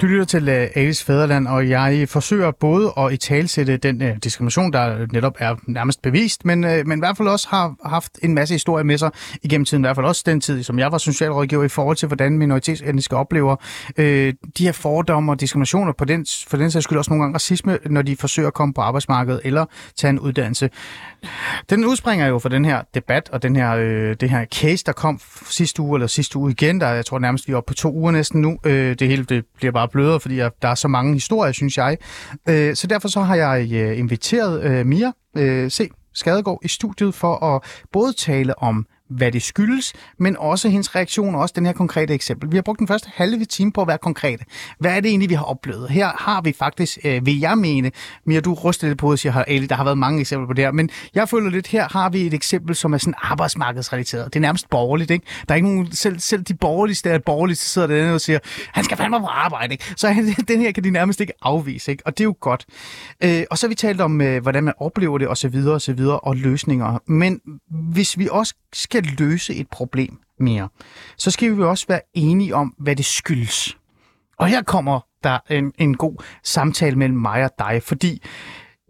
Du lytter til øh, uh, Alice Fæderland, og jeg forsøger både at i talsætte den uh, diskrimination, der netop er nærmest bevist, men, uh, men i hvert fald også har haft en masse historier med sig igennem tiden, i hvert fald også den tid, som jeg var socialrådgiver i forhold til, hvordan minoritetsetniske oplever uh, de her fordomme og diskriminationer, på den, for den sags skyld også nogle gange racisme, når de forsøger at komme på arbejdsmarkedet eller tage en uddannelse. Den udspringer jo fra den her debat og den her, øh, det her case, der kom sidste uge eller sidste uge igen, der jeg tror nærmest vi er oppe på to uger næsten nu. Øh, det hele det bliver bare blødere, fordi der er så mange historier, synes jeg. Øh, så derfor så har jeg øh, inviteret øh, Mia øh, C. Skadegård i studiet for at både tale om hvad det skyldes, men også hendes reaktion, og også den her konkrete eksempel. Vi har brugt den første halve time på at være konkrete. Hvad er det egentlig, vi har oplevet? Her har vi faktisk, øh, vil jeg mene, Mia, du ryster lidt på og siger, Ali, der har været mange eksempler på det her, men jeg føler lidt, her har vi et eksempel, som er sådan arbejdsmarkedsrelateret. Det er nærmest borgerligt, ikke? Der er ikke nogen, selv, selv de borgerligste er borgerligste sidder der og siger, han skal fandme på arbejde, ikke? Så den her kan de nærmest ikke afvise, ikke? Og det er jo godt. Øh, og så har vi talt om, øh, hvordan man oplever det, og så videre, og så videre, og løsninger. Men hvis vi også skal løse et problem mere, så skal vi også være enige om, hvad det skyldes. Og her kommer der en, en god samtale mellem mig og dig, fordi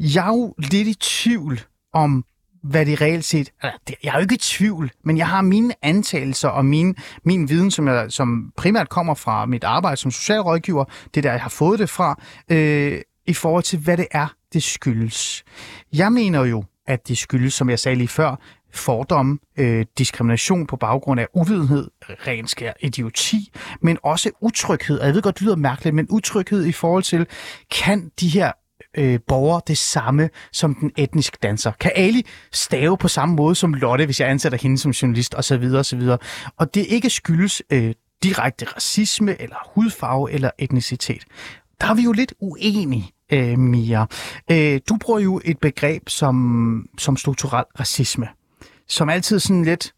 jeg er jo lidt i tvivl om, hvad det reelt set... Jeg er jo ikke i tvivl, men jeg har mine antagelser og min, min viden, som, jeg, som primært kommer fra mit arbejde som socialrådgiver, det der, jeg har fået det fra, øh, i forhold til, hvad det er, det skyldes. Jeg mener jo, at det skyldes, som jeg sagde lige før, fordomme, øh, diskrimination på baggrund af uvidenhed, ren skær idioti, men også utryghed. Og jeg ved godt, det lyder mærkeligt, men utryghed i forhold til, kan de her øh, borgere det samme som den etniske danser? Kan Ali stave på samme måde som Lotte, hvis jeg ansætter hende som journalist osv. osv.? Og det ikke skyldes øh, direkte racisme eller hudfarve eller etnicitet. Der er vi jo lidt uenige øh, Mia. Øh, du bruger jo et begreb som, som strukturel racisme som altid sådan lidt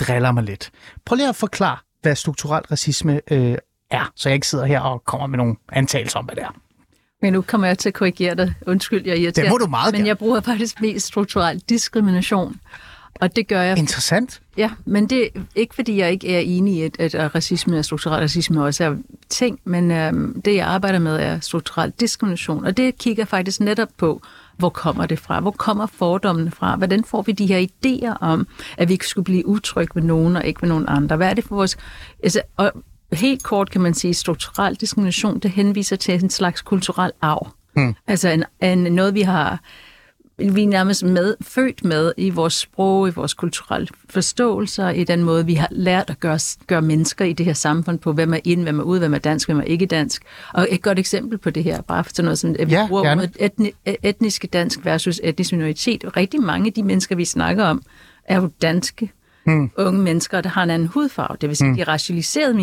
driller mig lidt. Prøv lige at forklare, hvad strukturel racisme øh, er, så jeg ikke sidder her og kommer med nogle antagelser om, hvad det er. Men nu kommer jeg til at korrigere dig. Undskyld, jeg irriterer. Det må du meget Men jeg bruger faktisk mest strukturel diskrimination. Og det gør jeg... Interessant. Ja, men det er ikke, fordi jeg ikke er enig i, at, at racisme og strukturel racisme også er ting, men øhm, det, jeg arbejder med, er strukturel diskrimination. Og det kigger faktisk netop på, hvor kommer det fra? Hvor kommer fordommene fra? Hvordan får vi de her idéer om, at vi ikke skulle blive utrygge ved nogen og ikke ved nogen andre? Hvad er det for vores... Altså, og helt kort kan man sige, strukturel diskrimination, det henviser til en slags kulturel arv. Mm. Altså en, en, noget, vi har vi er nærmest med, født med i vores sprog, i vores kulturelle forståelser, i den måde, vi har lært at gøre, gøre mennesker i det her samfund på, hvem er ind, hvem er ud, hvem er dansk, hvem er ikke dansk. Og et godt eksempel på det her, bare for sådan noget som, at vi ja, bruger etni, etniske dansk versus etnisk minoritet. Og rigtig mange af de mennesker, vi snakker om, er jo danske mm. unge mennesker, der har en anden hudfarve. Det vil sige, mm. de er racialiserede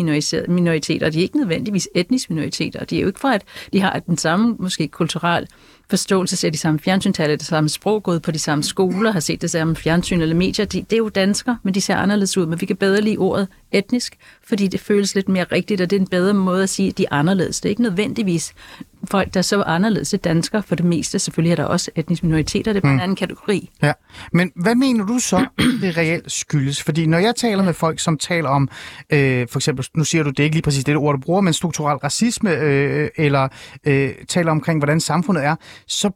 minoriteter, de er ikke nødvendigvis etniske minoriteter. De er jo ikke for, at de har den samme, måske kulturel forståelse, ser de samme fjernsyn, taler det samme sprog, gået på de samme skoler, har set det samme fjernsyn eller medier. De, det er jo danskere, men de ser anderledes ud. Men vi kan bedre lide ordet etnisk, fordi det føles lidt mere rigtigt, og det er en bedre måde at sige, at de er anderledes. Det er ikke nødvendigvis folk, der er så anderledes er danskere. For det meste selvfølgelig er der også etniske minoriteter, det er bare mm. en anden kategori. Ja, men hvad mener du så, det reelt skyldes? Fordi når jeg taler med folk, som taler om, øh, for eksempel, nu siger du, det ikke lige præcis det ord, du bruger, men strukturel racisme, øh, eller øh, taler omkring, hvordan samfundet er, så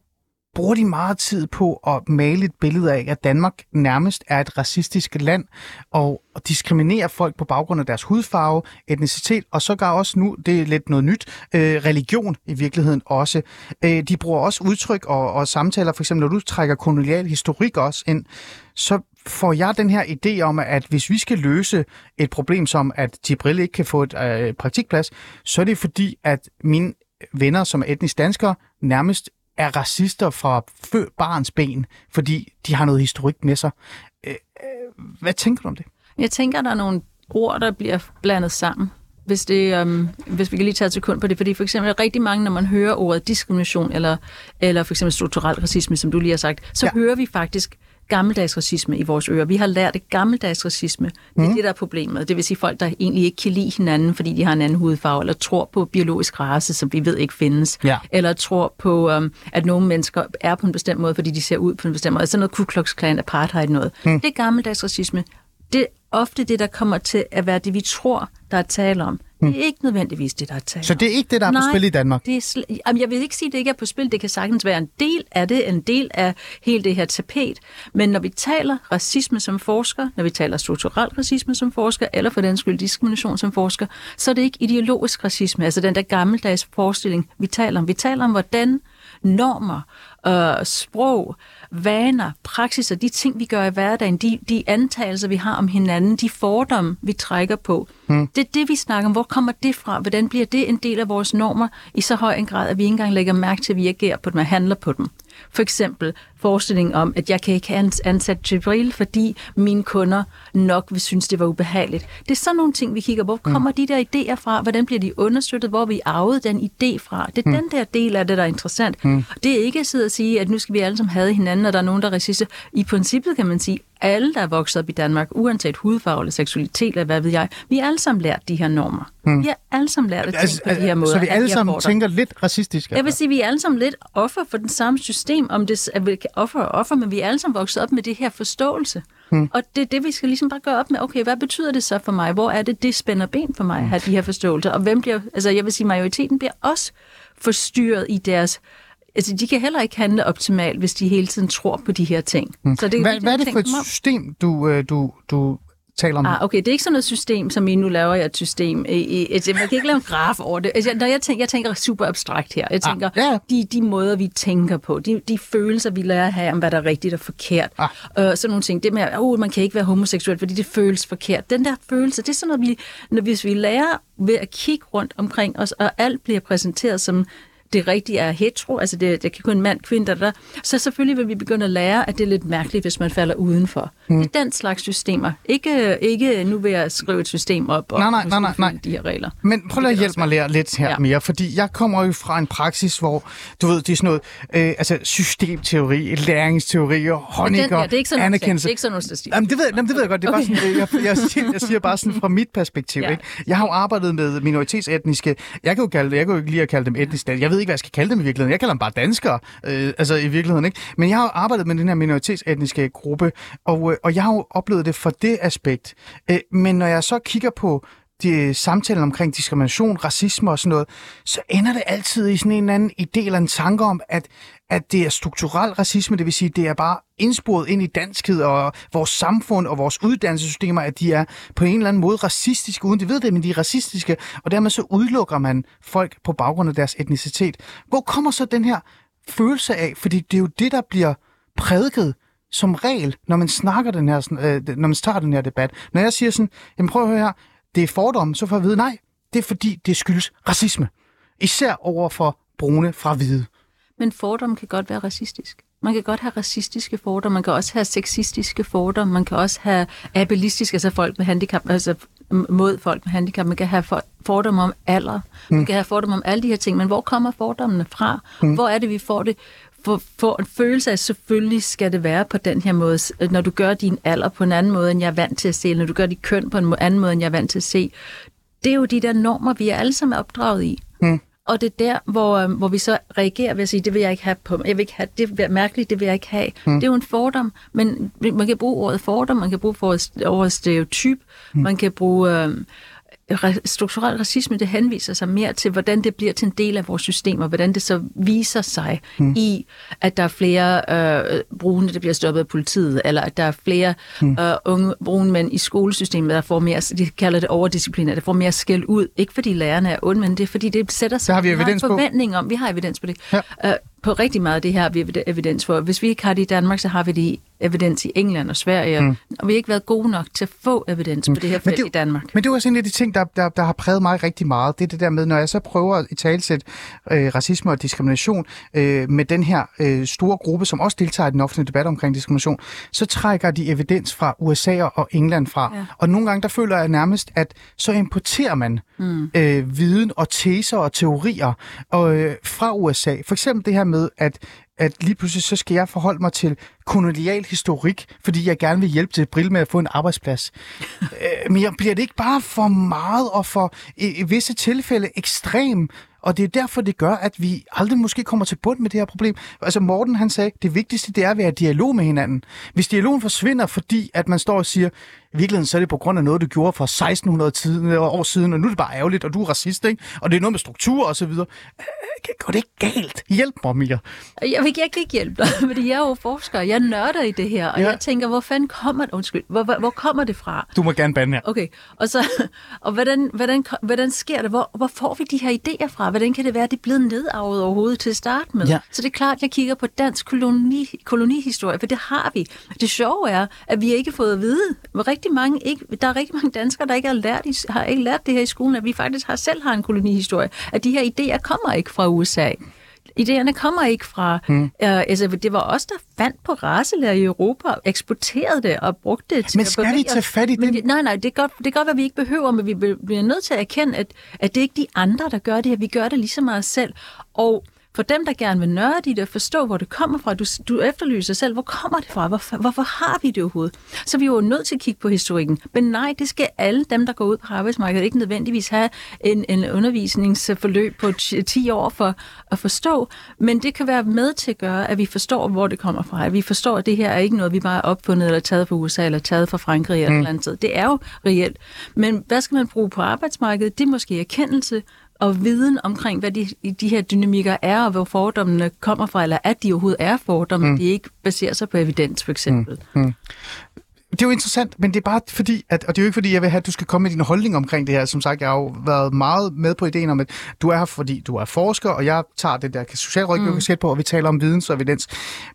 bruger de meget tid på at male et billede af, at Danmark nærmest er et racistisk land, og diskriminerer folk på baggrund af deres hudfarve, etnicitet, og så gør også nu, det er lidt noget nyt, øh, religion i virkeligheden også. Øh, de bruger også udtryk og, og samtaler, for eksempel når du trækker kolonial historik også ind, så får jeg den her idé om, at hvis vi skal løse et problem som, at Tibril ikke kan få et øh, praktikplads, så er det fordi, at mine venner, som er etnisk danskere, nærmest er racister fra barns ben, fordi de har noget historik med sig. Øh, øh, hvad tænker du om det? Jeg tænker, der er nogle ord, der bliver blandet sammen. hvis, det, um, hvis vi kan lige tage et sekund på det, fordi for eksempel rigtig mange, når man hører ordet diskrimination, eller, eller for eksempel strukturel racisme, som du lige har sagt, så ja. hører vi faktisk gammeldags racisme i vores ører. Vi har lært det gammeldags racisme. Det er mm. det, der er problemet. Det vil sige folk, der egentlig ikke kan lide hinanden, fordi de har en anden hudfarve, eller tror på biologisk race, som vi ved ikke findes. Ja. Eller tror på, um, at nogle mennesker er på en bestemt måde, fordi de ser ud på en bestemt måde. Sådan noget Ku Klux Klan, apartheid noget. Mm. Det er gammeldags racisme. Det ofte det, der kommer til at være det, vi tror, der er tale om. Det er ikke nødvendigvis det, der er tale Så det er ikke det, der er Nej, på spil i Danmark? Det er sl- Jamen, jeg vil ikke sige, at det ikke er på spil. Det kan sagtens være en del af det, en del af hele det her tapet. Men når vi taler racisme som forsker, når vi taler strukturel racisme som forsker, eller for den skyld diskrimination som forsker, så er det ikke ideologisk racisme, altså den der gammeldags forestilling, vi taler om. Vi taler om, hvordan normer, øh, sprog, vaner, praksiser, de ting, vi gør i hverdagen, de, de antagelser, vi har om hinanden, de fordomme, vi trækker på. Hmm. Det er det, vi snakker om. Hvor kommer det fra? Hvordan bliver det en del af vores normer i så høj en grad, at vi ikke engang lægger mærke til, at vi agerer på dem og handler på dem? For eksempel forestillingen om, at jeg kan ikke ansætte Jibril, fordi mine kunder nok vil synes, det var ubehageligt. Det er sådan nogle ting, vi kigger på. Hvor kommer de der idéer fra? Hvordan bliver de understøttet? Hvor vi arvet den idé fra? Det er den der del af det, der er interessant. Det er ikke at sidde og sige, at nu skal vi alle sammen have hinanden, og der er nogen, der er racister. I princippet kan man sige, alle, der er vokset op i Danmark, uanset hudfarve eller seksualitet eller hvad ved jeg, vi har alle sammen lært de her normer. Hmm. Vi har alle sammen lært at tænke Altså, på de her måder. så vi alle sammen fordomme. tænker lidt racistisk? Jeg vil sige, at vi er alle sammen lidt offer for den samme system, om det er offer og offer, men vi er alle sammen vokset op med det her forståelse. Hmm. Og det er det, vi skal ligesom bare gøre op med, okay, hvad betyder det så for mig? Hvor er det, det spænder ben for mig at have de her forståelser? Og hvem bliver, altså jeg vil sige, majoriteten bliver også forstyrret i deres Altså, de kan heller ikke handle optimalt, hvis de hele tiden tror på de her ting. Mm. Så det, Hvad, hvad er det for et system, du, øh, du, du taler om? Ah, okay, det er ikke sådan noget system, som I nu laver jeg et system. Altså, man kan ikke lave en graf over det. Altså, når jeg, tænker, jeg tænker super abstrakt her. Jeg tænker, ja, ja. de, de måder, vi tænker på, de, de følelser, vi lærer at have om, hvad der er rigtigt og forkert. Ah. Øh, sådan nogle ting. Det med, at oh, man kan ikke være homoseksuel, fordi det føles forkert. Den der følelse, det er sådan noget, vi, når, hvis vi lærer ved at kigge rundt omkring os, og alt bliver præsenteret som det rigtige er hetero, altså det, det kan kun mand, kvinde, der, der, så selvfølgelig vil vi begynde at lære, at det er lidt mærkeligt, hvis man falder udenfor. Mm. Det er den slags systemer. Ikke, ikke nu vil jeg skrive et system op og Nej, nej, nej, nej, følge de her regler. Men prøv lige at hjælpe mig at lære lidt her ja. Mere, fordi jeg kommer jo fra en praksis, hvor, du ved, det er sådan noget, øh, altså systemteori, læringsteori, Men Honecker, den, ja, det er ikke sådan noget, det anerkendelse. er ikke sådan noget statistik. Jamen, det ved, jamen, det ved jeg godt. Det er bare Okay. sådan, øh, jeg, jeg, siger, jeg siger bare sådan fra mit perspektiv. Ja. Ikke? Jeg har jo arbejdet med minoritetsetniske. Jeg kan jo, kalde, jeg kan jo ikke lide at kalde dem etnisk danske. Jeg ved ikke, hvad jeg skal kalde dem i virkeligheden. Jeg kalder dem bare danskere, øh, altså i virkeligheden. Ikke? Men jeg har arbejdet med den her minoritetsetniske gruppe, og, øh, og jeg har jo oplevet det fra det aspekt. Øh, men når jeg så kigger på de øh, samtaler omkring diskrimination, racisme og sådan noget, så ender det altid i sådan en eller anden idé eller en tanke om, at, at det er strukturel racisme, det vil sige, det er bare indsporet ind i danskhed og vores samfund og vores uddannelsessystemer, at de er på en eller anden måde racistiske, uden de ved det, men de er racistiske, og dermed så udelukker man folk på baggrund af deres etnicitet. Hvor kommer så den her følelse af, fordi det er jo det, der bliver prædiket som regel, når man snakker den her, sådan, øh, når man starter den her debat. Når jeg siger sådan, jamen prøv at høre her, det er fordomme, så får jeg at vide, nej, det er fordi, det skyldes racisme. Især over for brune fra hvide. Men fordom kan godt være racistisk. Man kan godt have racistiske fordomme, man kan også have sexistiske fordomme, man kan også have ableistiske, altså folk med handicap, altså mod folk med handicap, man kan have for, fordomme om alder, man kan have fordomme om alle de her ting, men hvor kommer fordommene fra? Hvor er det, vi får det? For, for en følelse af, at selvfølgelig skal det være på den her måde, når du gør din alder på en anden måde, end jeg er vant til at se, eller når du gør dit køn på en anden måde, end jeg er vant til at se. Det er jo de der normer, vi er alle sammen opdraget i. Og det er der, hvor, øhm, hvor vi så reagerer ved at sige, det vil jeg ikke have på Jeg vil ikke have, det er mærkeligt, det vil jeg ikke have. Mm. Det er jo en fordom, men man kan bruge ordet fordom, man kan bruge ordet, stereotyp, mm. man kan bruge øh, strukturel racisme, det henviser sig mere til, hvordan det bliver til en del af vores system, og hvordan det så viser sig mm. i, at der er flere øh, brune, der bliver stoppet af politiet, eller at der er flere mm. øh, unge brune mænd i skolesystemet, der får mere, de kalder det overdiscipliner, der får mere skæld ud. Ikke fordi lærerne er onde, men det er fordi, det sætter sig har vi en evidens på. forventning om. Vi har evidens på det. Ja. Øh, på rigtig meget af det her har vi evid- evidens for. Hvis vi ikke har det i Danmark, så har vi det i evidens i England og Sverige, mm. og vi har ikke været gode nok til at få evidens mm. på det her felt i Danmark. Men det er også en af de ting, der, der, der har præget mig rigtig meget. Det er det der med, når jeg så prøver at talsætte øh, racisme og diskrimination øh, med den her øh, store gruppe, som også deltager i den offentlige debat omkring diskrimination, så trækker de evidens fra USA og England fra. Ja. Og nogle gange der føler jeg nærmest, at så importerer man mm. øh, viden og teser og teorier øh, fra USA. For eksempel det her med, at at lige pludselig så skal jeg forholde mig til kolonial historik, fordi jeg gerne vil hjælpe til Brill med at få en arbejdsplads. øh, men bliver det ikke bare for meget og for i, i visse tilfælde ekstrem og det er derfor, det gør, at vi aldrig måske kommer til bund med det her problem. Altså Morten, han sagde, det vigtigste det er at være i dialog med hinanden. Hvis dialogen forsvinder, fordi at man står og siger, i virkeligheden så er det på grund af noget, du gjorde for 1600 år siden, og nu er det bare ærgerligt, og du er racist, ikke? og det er noget med struktur og så videre. Går det ikke galt? Hjælp mig, Mia. Jeg vil ikke hjælpe dig, fordi jeg er jo forsker. Jeg nørder i det her, og ja. jeg tænker, hvor fanden kommer det? Undskyld, hvor, hvor, hvor kommer det fra? Du må gerne bande her. Okay, og, så, og hvordan, hvordan, hvordan sker det? Hvor, hvor får vi de her idéer fra? Hvordan kan det være, at det er blevet nedarvet overhovedet til at starte med? Ja. Så det er klart, at jeg kigger på dansk koloni, kolonihistorie, for det har vi. Det sjove er, at vi ikke har fået at vide, hvor rigtig mange ikke, der er rigtig mange danskere, der ikke har lært, har ikke lært det her i skolen, at vi faktisk har selv har en kolonihistorie, at de her idéer kommer ikke fra USA. Idéerne kommer ikke fra... Hmm. Uh, altså, det var os, der fandt på racelærer i Europa, eksporterede det og brugte det til... Men skal vi tage fat i det? Men, nej, nej, det er, godt, det godt, at vi ikke behøver, men vi bliver nødt til at erkende, at, at det er ikke de andre, der gør det her. Vi gør det lige så meget selv. Og for dem, der gerne vil nørde i det og forstå, hvor det kommer fra, du, du efterlyser selv, hvor kommer det fra? Hvorfor, hvorfor har vi det overhovedet? Så vi er jo nødt til at kigge på historikken. Men nej, det skal alle dem, der går ud på arbejdsmarkedet, ikke nødvendigvis have en, en undervisningsforløb på 10 år for at forstå. Men det kan være med til at gøre, at vi forstår, hvor det kommer fra. At vi forstår, at det her er ikke noget, vi bare har opfundet eller taget fra USA eller taget fra Frankrig eller mm. eller andet sted. Det er jo reelt. Men hvad skal man bruge på arbejdsmarkedet? Det er måske erkendelse, og viden omkring, hvad de, de her dynamikker er, og hvor fordommene kommer fra, eller at de overhovedet er fordomme, mm. de ikke baserer sig på evidens, for eksempel. Mm. Mm det er jo interessant, men det er bare fordi, at, og det er jo ikke fordi, jeg vil have, at du skal komme med din holdning omkring det her. Som sagt, jeg har jo været meget med på ideen om, at du er her, fordi du er forsker, og jeg tager det der socialrådgiver mm. på, og vi taler om videns og evidens.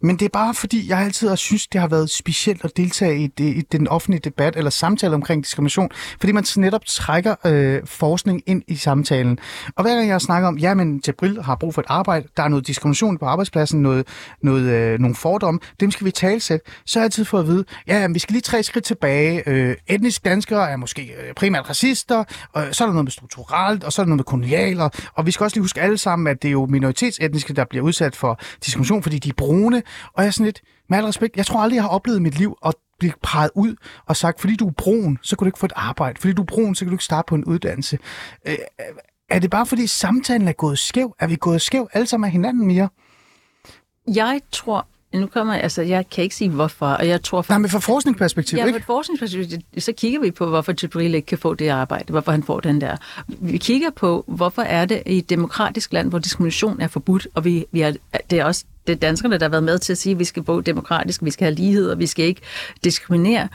Men det er bare fordi, jeg altid har synes, det har været specielt at deltage i, det, i den offentlige debat eller samtale omkring diskrimination, fordi man netop trækker øh, forskning ind i samtalen. Og hver gang jeg snakker om, ja, men Jabril har brug for et arbejde, der er noget diskrimination på arbejdspladsen, noget, noget, øh, nogle fordomme, dem skal vi talsætte, så har jeg altid fået at vide, ja, vi skal lige tre skridt tilbage. Øh, etnisk danskere er måske øh, primært racister, og så er der noget med strukturelt, og så er der noget med kolonialer, og vi skal også lige huske alle sammen, at det er jo minoritetsetniske, der bliver udsat for diskrimination, fordi de er brune, og jeg er sådan lidt, med al respekt, jeg tror aldrig, jeg har oplevet i mit liv at blive peget ud og sagt, fordi du er brun, så kan du ikke få et arbejde. Fordi du er brun, så kan du ikke starte på en uddannelse. Øh, er det bare fordi samtalen er gået skæv? Er vi gået skæv alle sammen af hinanden mere? Jeg tror nu kommer altså, jeg kan ikke sige hvorfor, og jeg tror... For, Nej, men fra forskningsperspektiv, ja, ikke? fra forskningsperspektiv, så kigger vi på, hvorfor Jibril ikke kan få det arbejde, hvorfor han får den der. Vi kigger på, hvorfor er det i et demokratisk land, hvor diskrimination er forbudt, og vi, vi er, det er også det er danskerne, der har været med til at sige, at vi skal bo demokratisk, vi skal have lighed, og vi skal ikke diskriminere.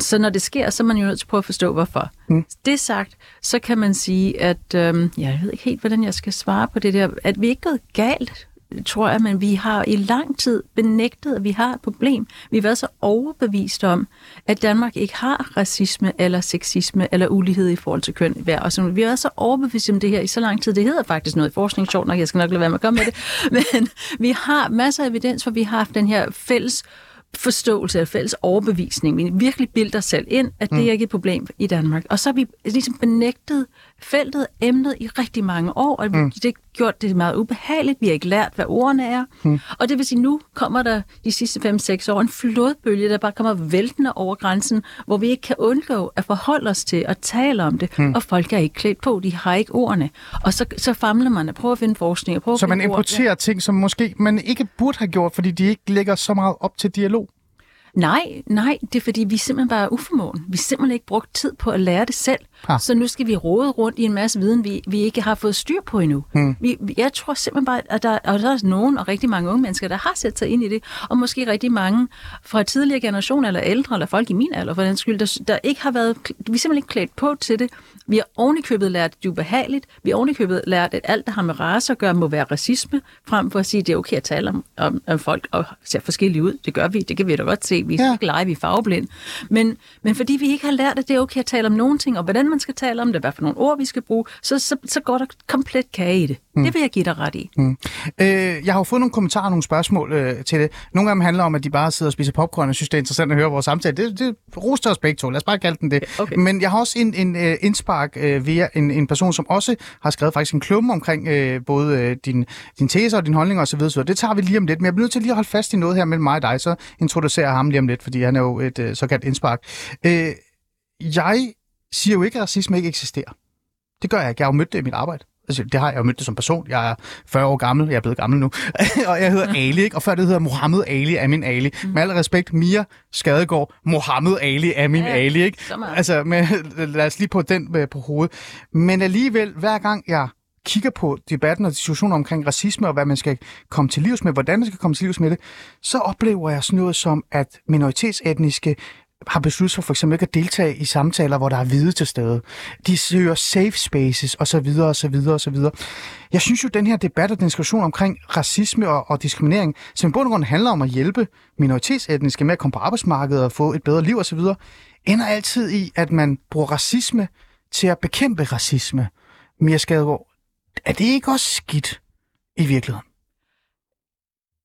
Så når det sker, så er man jo nødt til at prøve at forstå, hvorfor. Mm. Det sagt, så kan man sige, at øhm, jeg ved ikke helt, hvordan jeg skal svare på det der, at vi ikke er gået galt tror jeg, men vi har i lang tid benægtet, at vi har et problem. Vi har været så overbevist om, at Danmark ikke har racisme eller sexisme eller ulighed i forhold til køn. Og så, vi har været så overbevist om det her i så lang tid. Det hedder faktisk noget i forskning, sjovt nok, jeg skal nok lade være med at komme med det. Men vi har masser af evidens, for vi har haft den her fælles forståelse af fælles overbevisning. Vi virkelig bilder os selv ind, at det mm. er ikke et problem i Danmark. Og så har vi ligesom benægtet feltet, emnet i rigtig mange år, og mm. det har gjort det meget ubehageligt. Vi har ikke lært, hvad ordene er. Mm. Og det vil sige, nu kommer der de sidste 5-6 år en flodbølge, der bare kommer væltende over grænsen, hvor vi ikke kan undgå at forholde os til at tale om det. Mm. Og folk er ikke klædt på, de har ikke ordene. Og så, så famler man at prøve at finde forskning. Og prøve så man importerer ord. ting, som måske man ikke burde have gjort, fordi de ikke lægger så meget op til dialog? Nej, nej, det er fordi, vi simpelthen bare er uformåen. Vi simpelthen ikke brugt tid på at lære det selv. Ah. Så nu skal vi råde rundt i en masse viden, vi, vi ikke har fået styr på endnu. Hmm. Vi, jeg tror simpelthen bare, at der, og der er nogen, og rigtig mange unge mennesker, der har sat sig ind i det, og måske rigtig mange fra tidligere generationer, eller ældre, eller folk i min alder, for den skyld, der, der ikke har været, vi er simpelthen ikke klædt på til det. Vi har ovenikøbet lært, at det er ubehageligt. Vi har ovenikøbet lært, at alt, der har med race at gøre, må være racisme, frem for at sige, at det er okay at tale om, om, om folk og ser forskellige ud. Det gør vi, det kan vi da godt se Vi skal Ja. ikke lege, vi er farveblind. Men, men fordi vi ikke har lært, at det er okay at tale om nogle ting, og hvordan man skal tale om det, hvad for nogle ord vi skal bruge, så, så, så går der komplet kage i det. Mm. Det vil jeg give dig ret i. Mm. Øh, jeg har jo fået nogle kommentarer og nogle spørgsmål øh, til det. Nogle af dem handler om, at de bare sidder og spiser popcorn og synes, det er interessant at høre vores samtale. Det, det roster os begge to. Lad os bare kalde den det. Okay. Men jeg har også en, en øh, indspark øh, via en, en person, som også har skrevet faktisk en klumme omkring øh, både øh, din, din teser og din holdning osv. Så det tager vi lige om lidt. Men jeg bliver nødt til lige at holde fast i noget her mellem mig og dig, så introducerer jeg ham lige om lidt, fordi han er jo et øh, såkaldt indspark. Øh, jeg siger jo ikke, at racisme ikke eksisterer. Det gør jeg ikke. Jeg har jo mødt det i mit arbejde. Altså, det har jeg jo mødt det som person. Jeg er 40 år gammel. Jeg er blevet gammel nu. og jeg hedder Ali, ikke? Og før det hedder Mohammed Ali, Amin Ali. Mm. Med al respekt, Mia Skadegaard, Mohammed Ali, Amin Ja, Ali, ikke? Altså, med, lad os lige på den øh, på hovedet. Men alligevel, hver gang jeg kigger på debatten og diskussioner omkring racisme og hvad man skal komme til livs med, hvordan man skal komme til livs med det, så oplever jeg sådan noget som, at minoritetsetniske har besluttet sig for eksempel ikke at deltage i samtaler, hvor der er hvide til stede. De søger safe spaces osv. osv. osv. Jeg synes jo, at den her debat og diskussion omkring racisme og, og diskriminering, som i bund og grund handler om at hjælpe minoritetsetniske med at komme på arbejdsmarkedet og få et bedre liv osv., ender altid i, at man bruger racisme til at bekæmpe racisme. Mia Skadegaard, er det ikke også skidt i virkeligheden?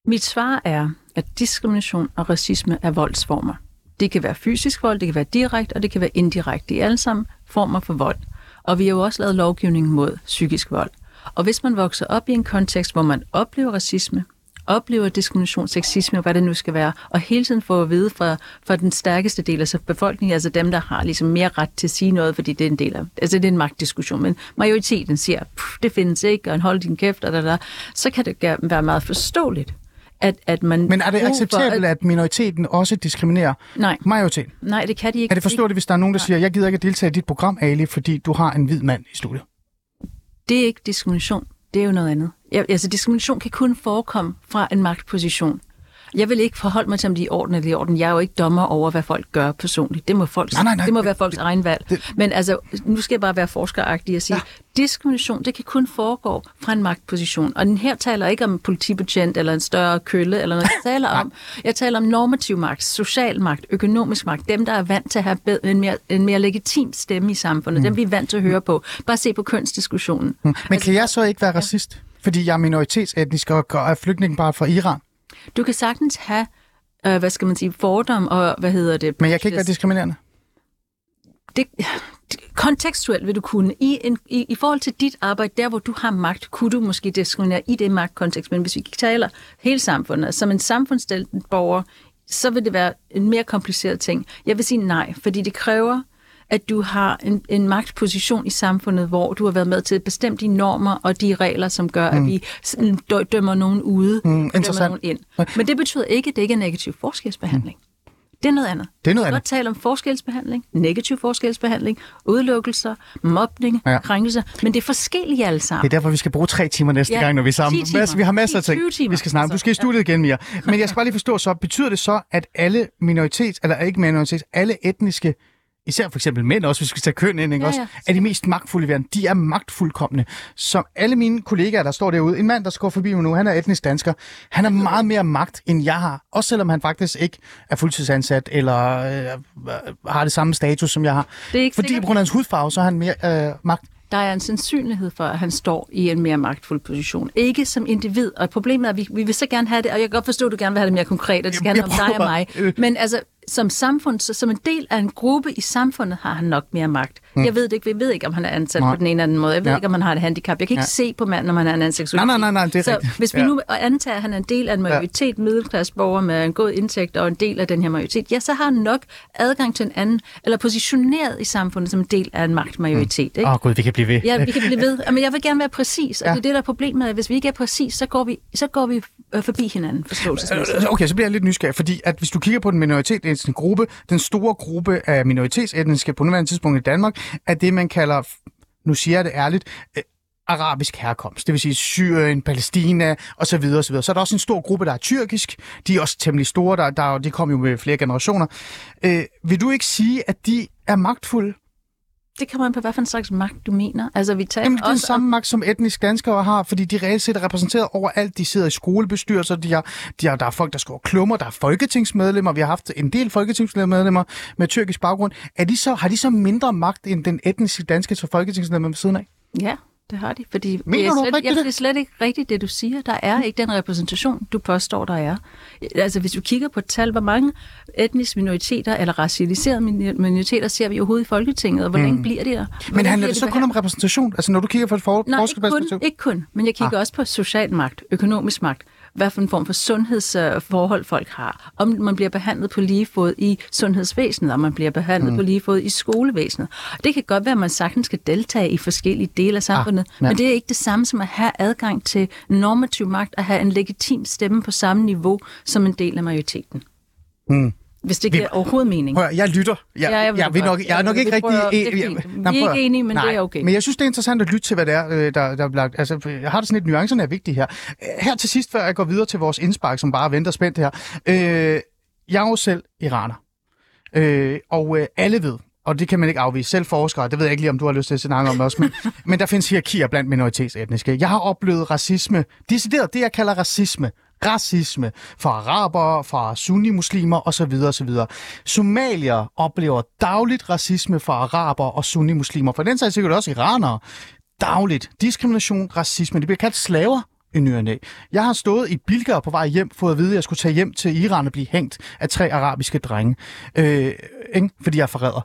Mit svar er, at diskrimination og racisme er voldsformer. Det kan være fysisk vold, det kan være direkte, og det kan være indirekte. Det er alle sammen former for vold. Og vi har jo også lavet lovgivning mod psykisk vold. Og hvis man vokser op i en kontekst, hvor man oplever racisme, oplever diskrimination, sexisme, hvad det nu skal være, og hele tiden får at vide fra, fra den stærkeste del af befolkningen, altså dem, der har ligesom mere ret til at sige noget, fordi det er en del af, altså det er en magtdiskussion, men majoriteten siger, det findes ikke, og hold din kæft, og der, der, så kan det være meget forståeligt, at, at man... Men er det acceptabelt, at minoriteten også diskriminerer Nej, majoriteten? nej, det kan de ikke. Er det forståeligt, hvis der er nogen, der siger, jeg gider ikke at deltage i dit program, Ali, fordi du har en hvid mand i studiet? Det er ikke diskrimination. Det er jo noget andet. Jeg, altså, diskrimination kan kun forekomme fra en magtposition. Jeg vil ikke forholde mig til, om de er orden eller i orden. Jeg er jo ikke dommer over, hvad folk gør personligt. Det må, folk, Nej, nej, nej. Det må være folks egen valg. det- Men altså, nu skal jeg bare være forskeragtig og sige, ja. diskrimination, det kan kun foregå fra en magtposition. Og den her taler ikke om en politibetjent eller en større kølle eller noget. Jeg taler om, jeg taler om normativ magt, social magt, økonomisk magt. Dem, der er vant til at have en mere, en mere legitim stemme i samfundet. Mm. Dem, vi er vant til at høre på. Bare se på kønsdiskussionen. Mm. Men kan jeg så ikke være racist? Fordi jeg er minoritetsetnisk og og er flygtning bare fra Iran. Du kan sagtens have, øh, hvad skal man sige, fordom og, hvad hedder det? Men jeg kan ikke være diskriminerende. det, kontekstuelt vil du kunne. I, en, i, I forhold til dit arbejde, der hvor du har magt, kunne du måske diskriminere i det magtkontekst. Men hvis vi taler hele samfundet, som en samfundsdelende borger, så vil det være en mere kompliceret ting. Jeg vil sige nej, fordi det kræver, at du har en, en magtposition i samfundet, hvor du har været med til at bestemme de normer og de regler, som gør, mm. at vi dømmer nogen ude Mm, og dømmer nogen ind. Men det betyder ikke, at det ikke er negativ forskelsbehandling. Mm. Det er noget andet. Det er noget andet. godt tale om forskelsbehandling, negativ forskelsbehandling, udelukkelser, mobning, Ja. ja. krænkelser, men det er forskellige alle Det sammen. er derfor, vi skal bruge tre timer næste Ja, gang, når vi er sammen. 10 timer. Vi har masser af 10, ting, 20 timer. vi skal snakke om. Du Altså, skal i studiet igen, Mia. Men jeg skal bare lige forstå, så betyder det så, at alle minoritets, eller ikke minoritets, alle etniske, især for eksempel mænd også, hvis vi skal tage køn ind, ikke Ja, også, ja. er de mest magtfulde i verden. De er magtfuldkommende. Som alle mine kollegaer, der står derude, en mand, der går forbi mig nu, han er etnisk dansker, han har meget mere magt, end jeg har. Også selvom han faktisk ikke er fuldtidsansat, eller øh, har det samme status, som jeg har. Det er ikke Fordi sikkert. på grund af hans hudfarve, så har han mere øh, magt. Der er en sandsynlighed for, at han står i en mere magtfuld position. Ikke som individ. Og problemet er, at vi, vi vil så gerne have det, og jeg kan godt forstå, at du gerne vil have det mere konkret, og det skal handle om dig og mig. Men altså, som samfund, så, som en del af en gruppe i samfundet, har han nok mere magt. Mm. Jeg ved det ikke. Vi ved ikke, om han er ansat Nej. på den ene eller anden måde. Jeg ved Ja. ikke, om han har et handicap. Jeg kan ikke Ja. se på manden, om han har en seksualitet. Nej, nej, nej, nej, det er så rigtigt. hvis vi Ja. nu antager, at han er en del af en majoritet, ja. middelklasseborger med en god indtægt og en del af den her majoritet, ja, så har han nok adgang til en anden, eller positioneret i samfundet som en del af en magtmajoritet. Ikke? Åh oh, gud, vi kan blive ved. Ja, vi kan blive ved. Men jeg vil gerne være præcis, og Ja. det er det, der er problemet. At hvis vi ikke er præcis, så går vi, så går vi øh, forbi hinanden forståelsesmæssigt. Okay, så bliver jeg lidt nysgerrig, fordi at hvis du kigger på den minoritetsetniske gruppe, den store gruppe af minoritetsetniske på nuværende tidspunkt i Danmark, er det, man kalder, nu siger jeg det ærligt, øh, arabisk herkomst, det vil sige Syrien, Palæstina osv. osv. Så er der også en stor gruppe, der er tyrkisk. De er også temmelig store, der, der, de kom jo med flere generationer. Øh, vil du ikke sige, at de er magtfulde? Det kommer an på, hvad for en slags magt du mener. Altså, vi taler Jamen, det er den samme magt, som etnisk danskere har, fordi de reelt set er repræsenteret overalt. De sidder i skolebestyrelser, de har, de har, der er folk, der skriver klummer, der er folketingsmedlemmer. Vi har haft en del folketingsmedlemmer med tyrkisk baggrund. Er de så, har de så mindre magt end den etniske danske til folketingsmedlemmer ved siden af? Ja, det har de. Fordi Mener det er du slet, jamen, det? det er slet ikke rigtigt, det du siger. Der er ikke den repræsentation, du påstår, der er. Altså, hvis du kigger på et tal, hvor mange etniske minoriteter eller racialiserede minor- minoriteter ser vi overhovedet i Folketinget, og hvor længe bliver det der? Men Hvordan handler det så kun om repræsentation? Altså, når du kigger på et for- Nej, ikke kun, ikke kun, men jeg kigger ah. også på social magt, økonomisk magt, hvad for en form for sundhedsforhold folk har, om man bliver behandlet på lige fod i sundhedsvæsenet, om man bliver behandlet mm. på lige fod i skolevæsenet. Det kan godt være, at man sagtens skal deltage i forskellige dele af samfundet, ah, ja. men det er ikke det samme som at have adgang til normativ magt, at have en legitim stemme på samme niveau som en del af majoriteten. Mm. Hvis det giver overhovedet mening. At- jeg lytter. Jeg, Ja, jeg jeg, det vil nok, jeg er nok ikke det. rigtig... Det fint. Nej, Vi er ikke enige, men det nej. er okay. Men jeg synes, det er interessant at lytte til, hvad det er, øh, der, der er lagt. Altså, jeg har det sådan lidt, nuancerne er vigtige her. Her til sidst, før jeg går videre til vores indspark, som bare venter spændt her. Øh, jeg er jo selv iraner. Øh, og øh, alle ved, og det kan man ikke afvise. Selv forskere, det ved jeg ikke lige, om du har lyst til at snakke om også, men, men der findes hierarkier blandt minoritetsetniske. Jeg har oplevet racisme, decideret det, jeg kalder racisme, racisme fra arabere, fra sunni-muslimer osv. osv. Somalier oplever dagligt racisme fra arabere og sunni-muslimer. For den sags sikkert også iranere. Dagligt. Diskrimination, racisme. De bliver kaldt slaver i ny. Jeg har stået i Bilger på vej hjem, fået at vide, at jeg skulle tage hjem til Iran og blive hængt af tre arabiske drenge, øh, ikke? fordi jeg er forræder.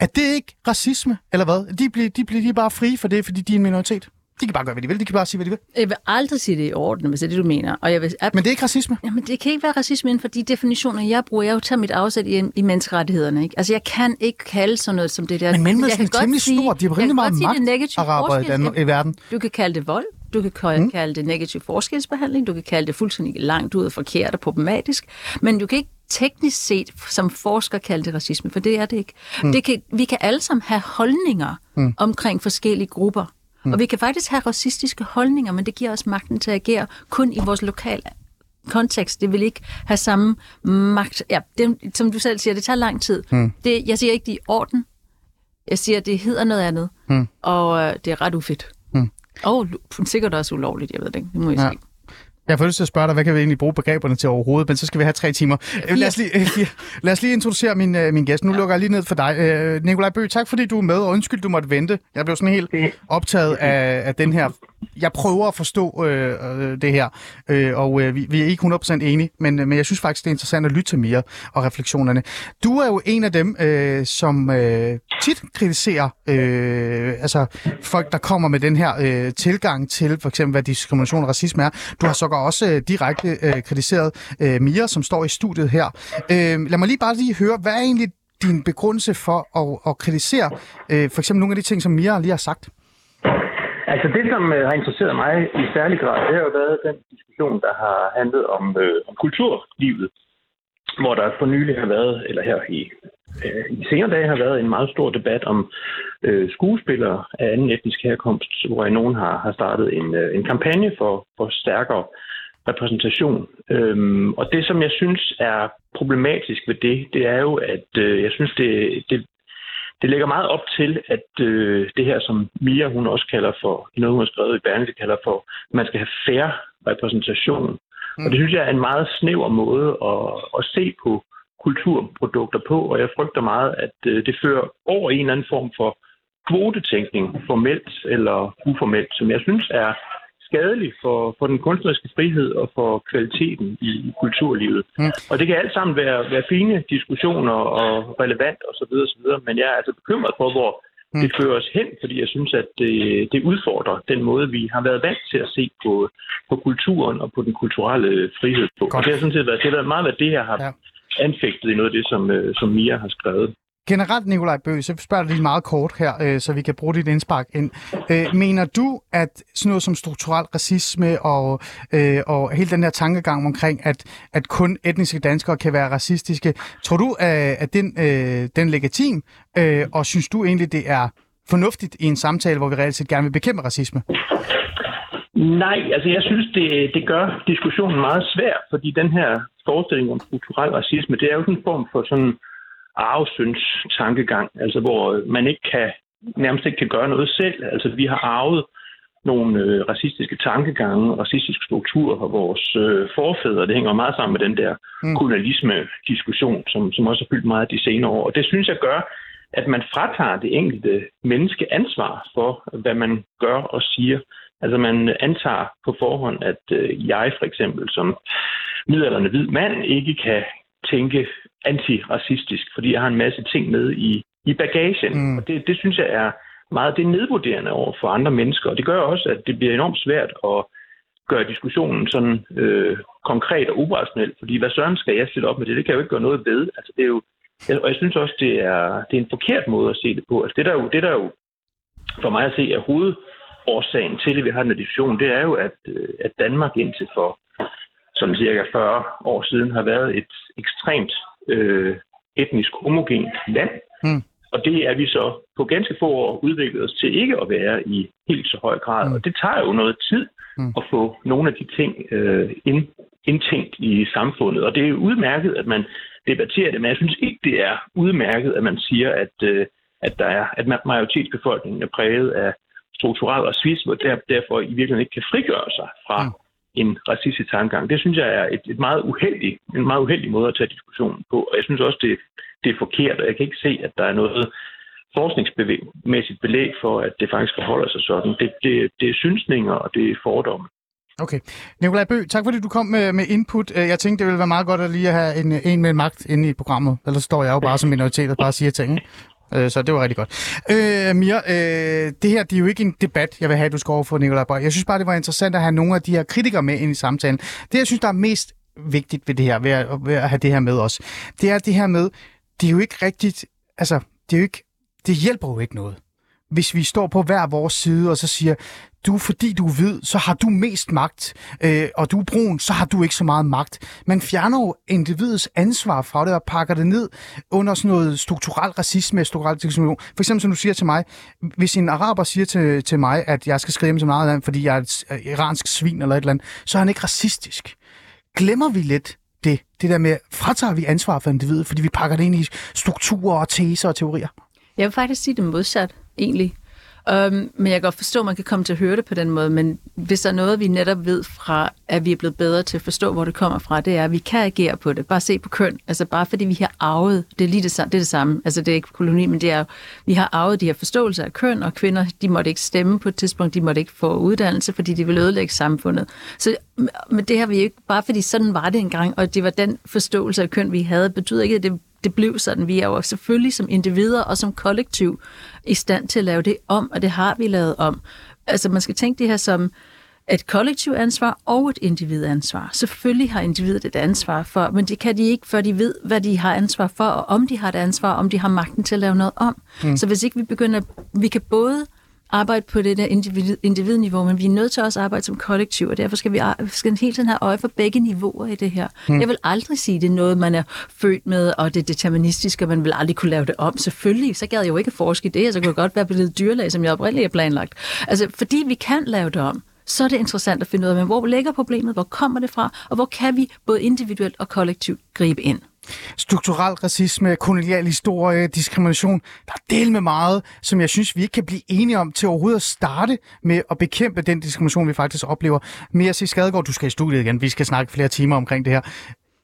Er det ikke racisme, eller hvad? De bliver, de bliver de er bare frie for det, fordi de er en minoritet. De kan bare gøre, hvad de vil. De kan bare sige, hvad de vil. Jeg vil aldrig sige det i orden, hvis det er det, du mener. Og jeg vil Men det er ikke racisme. Jamen, det kan ikke være racisme inden for de definitioner, jeg bruger. Jeg tager mit afsæt i, i menneskerettighederne. Ikke? Altså, jeg kan ikke kalde sådan noget som det der. Men kan er temmelig sige- stor. De har rimelig meget er magt, araber i, Danmark, i verden. Du kan kalde det vold, du kan kalde, mm. kalde det negativ forskelsbehandling, du kan kalde det fuldstændig langt ud og forkert og problematisk, men du kan ikke teknisk set som forsker kalde det racisme, for det er det ikke. Mm. Det kan, vi kan alle sammen have holdninger mm. omkring forskellige grupper, mm. og vi kan faktisk have racistiske holdninger, men det giver os magten til at agere kun i vores lokale kontekst. Det vil ikke have samme magt. Ja, det, som du selv siger, det tager lang tid. Mm. Det, jeg siger ikke, det er i orden. Jeg siger, det hedder noget andet, mm. og øh, det er ret ufedt. Mm. Og sikkert også ulovligt, jeg ved det ikke. Det må jeg ja. sige. Jeg får lyst til at spørge dig, hvad kan vi egentlig bruge begreberne til overhovedet, men så skal vi have tre timer. Øh, Lad os lige, øh, lad os lige introducere min, øh, min gæst. Nu lukker jeg lige ned for dig. Øh, Nikolaj Bøg, tak fordi du er med, og undskyld, du måtte vente. Jeg blev sådan helt optaget af, af den her... Jeg prøver at forstå øh, øh, det her, øh, og øh, vi, vi er ikke 100% enige, men, øh, men jeg synes faktisk, det er interessant at lytte til mere og refleksionerne. Du er jo en af dem, øh, som øh, tit kritiserer øh, altså folk, der kommer med den her øh, tilgang til for eksempel, hvad diskrimination og racisme er. Du har sågar også øh, direkte øh, kritiseret øh, Mia, som står i studiet her. Øh, lad mig lige bare lige høre, hvad er egentlig din begrundelse for at, at kritisere øh, for eksempel nogle af de ting, som Mia lige har sagt? Altså det, som øh, har interesseret mig i særlig grad, det har jo været den diskussion, der har handlet om, øh, om kulturlivet, hvor der for nylig har været, eller her i, øh, i senere dage har været en meget stor debat om øh, skuespillere af anden etnisk herkomst, hvor nogen har, har startet en, øh, en kampagne for, for stærkere repræsentation. Øhm, og det, som jeg synes er problematisk ved det, det er jo, at øh, jeg synes, det, det det lægger meget op til, at øh, det her, som Mia hun også kalder for, i noget hun har skrevet i Berlingske, kalder for, at man skal have færre repræsentation. Mm. Og det synes jeg er en meget snæver måde at, at se på kulturprodukter på, og jeg frygter meget, at øh, det fører over en eller anden form for kvotetænkning, formelt eller uformelt, som jeg synes er skadelig for, for den kunstneriske frihed og for kvaliteten i, i kulturlivet. Mm. Og det kan alt sammen være, være fine diskussioner og relevant osv. osv. Men jeg er altså bekymret for, hvor mm. det fører os hen, fordi jeg synes, at det, det udfordrer den måde, vi har været vant til at se på, på kulturen og på den kulturelle frihed på. Godt. Og det har sådan set været, det har været meget, hvad det her har ja. anfægtet i noget af det, som, øh, som Mia har skrevet. Generelt, Nikolaj Bøge, så spørger jeg lige meget kort her, øh, så vi kan bruge dit indspark ind. Øh, mener du, at sådan noget som strukturel racisme og, øh, og hele den her tankegang omkring, at, at kun etniske danskere kan være racistiske, tror du, at, at den, øh, den er legitim? Øh, og synes du egentlig, det er fornuftigt i en samtale, hvor vi reelt set gerne vil bekæmpe racisme? Nej, altså jeg synes, det, det gør diskussionen meget svær, fordi den her forestilling om strukturel racisme, det er jo sådan en form for sådan arvesynds tankegang, altså hvor man ikke kan nærmest ikke kan gøre noget selv. Altså, vi har arvet nogle øh, racistiske tankegange, racistiske strukturer fra vores øh, forfædre. Det hænger meget sammen med den der mm. kolonialisme-diskussion, som, som også har fyldt meget de senere år. Og det synes jeg gør, at man fratager det enkelte menneske ansvar for, hvad man gør og siger. Altså man antager på forhånd, at øh, jeg for eksempel som middelalderne hvid mand ikke kan tænke antiracistisk, fordi jeg har en masse ting med i, i bagagen. Mm. Og det, det synes jeg er meget det er nedvurderende over for andre mennesker. Og det gør også, at det bliver enormt svært at gøre diskussionen sådan øh, konkret og operationel. Fordi hvad søren skal jeg stille op med det? Det kan jeg jo ikke gøre noget ved. Altså, det er jo, og jeg synes også, det er, det er en forkert måde at se det på. Altså, det, der jo, det der jo for mig at se er hovedårsagen til, at vi har den diskussion, det er jo, at, øh, at Danmark indtil for sådan cirka 40 år siden har været et ekstremt øh, etnisk homogent land. Mm. Og det er vi så på ganske få år udviklet os til ikke at være i helt så høj grad. Mm. Og det tager jo noget tid mm. at få nogle af de ting øh, ind, indtænkt i samfundet. Og det er jo udmærket, at man debatterer det, men jeg synes ikke, det er udmærket, at man siger, at, øh, at, der er, at majoritetsbefolkningen er præget af strukturel racisme, og der, derfor i virkeligheden ikke kan frigøre sig fra mm. En racistisk tankegang. Det synes jeg er et, et meget uheldig, en meget uheldig måde at tage diskussionen på, og jeg synes også, det, det er forkert, og jeg kan ikke se, at der er noget forskningsmæssigt belæg for, at det faktisk forholder sig sådan. Det, det, det er synsninger, og det er fordomme. Okay. Nikolaj Bø, tak fordi du kom med, med input. Øh, jeg tænkte, det ville være meget godt at lige have en, en med magt inde i programmet. Ellers står jeg jo bare som minoritet og bare siger ting. Øh, så det var rigtig godt. Øh, Mia, øh, det her det er jo ikke en debat, jeg vil have, du skal over for Nikolaj Bøj. Jeg synes bare, det var interessant at have nogle af de her kritikere med ind i samtalen. Det, jeg synes, der er mest vigtigt ved det her, ved at, ved at have det her med os, det er det her med, det er jo ikke rigtigt, altså, det er jo ikke, det hjælper jo ikke noget. Hvis vi står på hver vores side og så siger, du fordi du ved, så har du mest magt, øh, og du er brun, så har du ikke så meget magt. Man fjerner jo individets ansvar fra det og pakker det ned under sådan noget strukturel racisme, strukturel diskrimination. For eksempel som du siger til mig, hvis en araber siger til, til mig, at jeg skal skrive til meget land, fordi jeg er et øh, iransk svin eller et eller andet, så er han ikke racistisk. Glemmer vi lidt det, det der med, fratager vi ansvar for individet, fordi vi pakker det ind i strukturer og teser og teorier? Jeg vil faktisk sige det modsat, egentlig. Um, men jeg kan godt forstå, at man kan komme til at høre det på den måde, men hvis der er noget, vi netop ved fra, at vi er blevet bedre til at forstå, hvor det kommer fra, det er, at vi kan agere på det. Bare se på køn. Altså bare fordi vi har arvet, det er lige det, samme, det, er det samme. Altså det er ikke koloni, men det er vi har arvet de her forståelser af køn, og kvinder, de måtte ikke stemme på et tidspunkt, de måtte ikke få uddannelse, fordi de ville ødelægge samfundet. Så men det har vi ikke, bare fordi sådan var det engang, og det var den forståelse af køn, vi havde, betyder ikke, at det det blev sådan. Vi er jo selvfølgelig som individer og som kollektiv i stand til at lave det om, og det har vi lavet om. Altså man skal tænke det her som et kollektiv ansvar og et individansvar. Selvfølgelig har individet et ansvar for, men det kan de ikke, før de ved, hvad de har ansvar for, og om de har et ansvar, om de har magten til at lave noget om. Mm. Så hvis ikke vi begynder, vi kan både arbejde på det der individ, individniveau, men vi er nødt til også at arbejde som kollektiv, og derfor skal vi skal hele tiden have øje for begge niveauer i det her. Hmm. Jeg vil aldrig sige, at det er noget, man er født med, og det er deterministisk, og man vil aldrig kunne lave det om. Selvfølgelig, så gad jeg jo ikke forske i det, så kunne jeg godt være blevet dyrlæge, som jeg oprindeligt er planlagt. Altså, fordi vi kan lave det om, så er det interessant at finde ud af, hvor ligger problemet, hvor kommer det fra, og hvor kan vi både individuelt og kollektivt gribe ind strukturel racisme, kolonial historie, diskrimination. Der er del med meget, som jeg synes, vi ikke kan blive enige om til overhovedet at starte med at bekæmpe den diskrimination, vi faktisk oplever. Mere sig Skadegaard, du skal i studiet igen. Vi skal snakke flere timer omkring det her.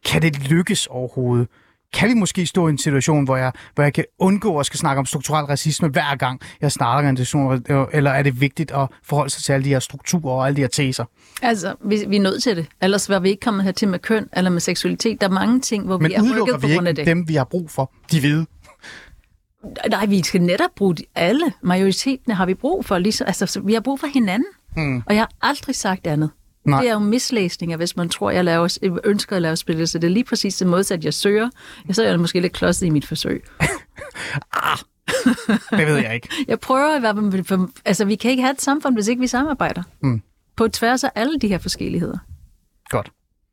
Kan det lykkes overhovedet? Kan vi måske stå i en situation, hvor jeg, hvor jeg kan undgå at skal snakke om strukturel racisme hver gang jeg starter en diskussion, eller er det vigtigt at forholde sig til alle de her strukturer og alle de her teser? Altså, vi, vi er nødt til det. Ellers var vi ikke kommet her til med køn eller med seksualitet. Der er mange ting, hvor Men vi er rykket på grund af det. dem, vi har brug for? De hvide? Nej, vi skal netop bruge alle. Majoriteten har vi brug for. Ligesom, altså, vi har brug for hinanden. Hmm. Og jeg har aldrig sagt andet. Nej. Det er jo mislæsninger, hvis man tror, jeg laver, ønsker at lave spil, så det er lige præcis det modsatte, jeg søger. Jeg er jeg måske lidt klodset i mit forsøg. ah, det ved jeg ikke. jeg prøver i hvert fald, altså vi kan ikke have et samfund, hvis ikke vi samarbejder. Mm. På tværs af alle de her forskelligheder. Godt.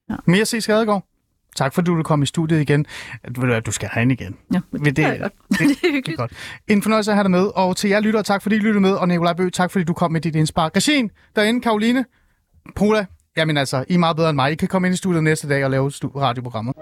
Ja. Mere C. Skadegaard. Tak fordi du kom i studiet igen. Du, skal have igen. Ja, det, det, det, godt. Det, det er hyggeligt. Det er godt. En fornøjelse at have dig med. Og til jer lytter, tak fordi I lyttede med. Og Nikolaj Bø, tak fordi du kom med dit indspark. Regine, derinde, Karoline, Pola, jamen altså, I er meget bedre end mig. I kan komme ind i studiet næste dag og lave radioprogrammet.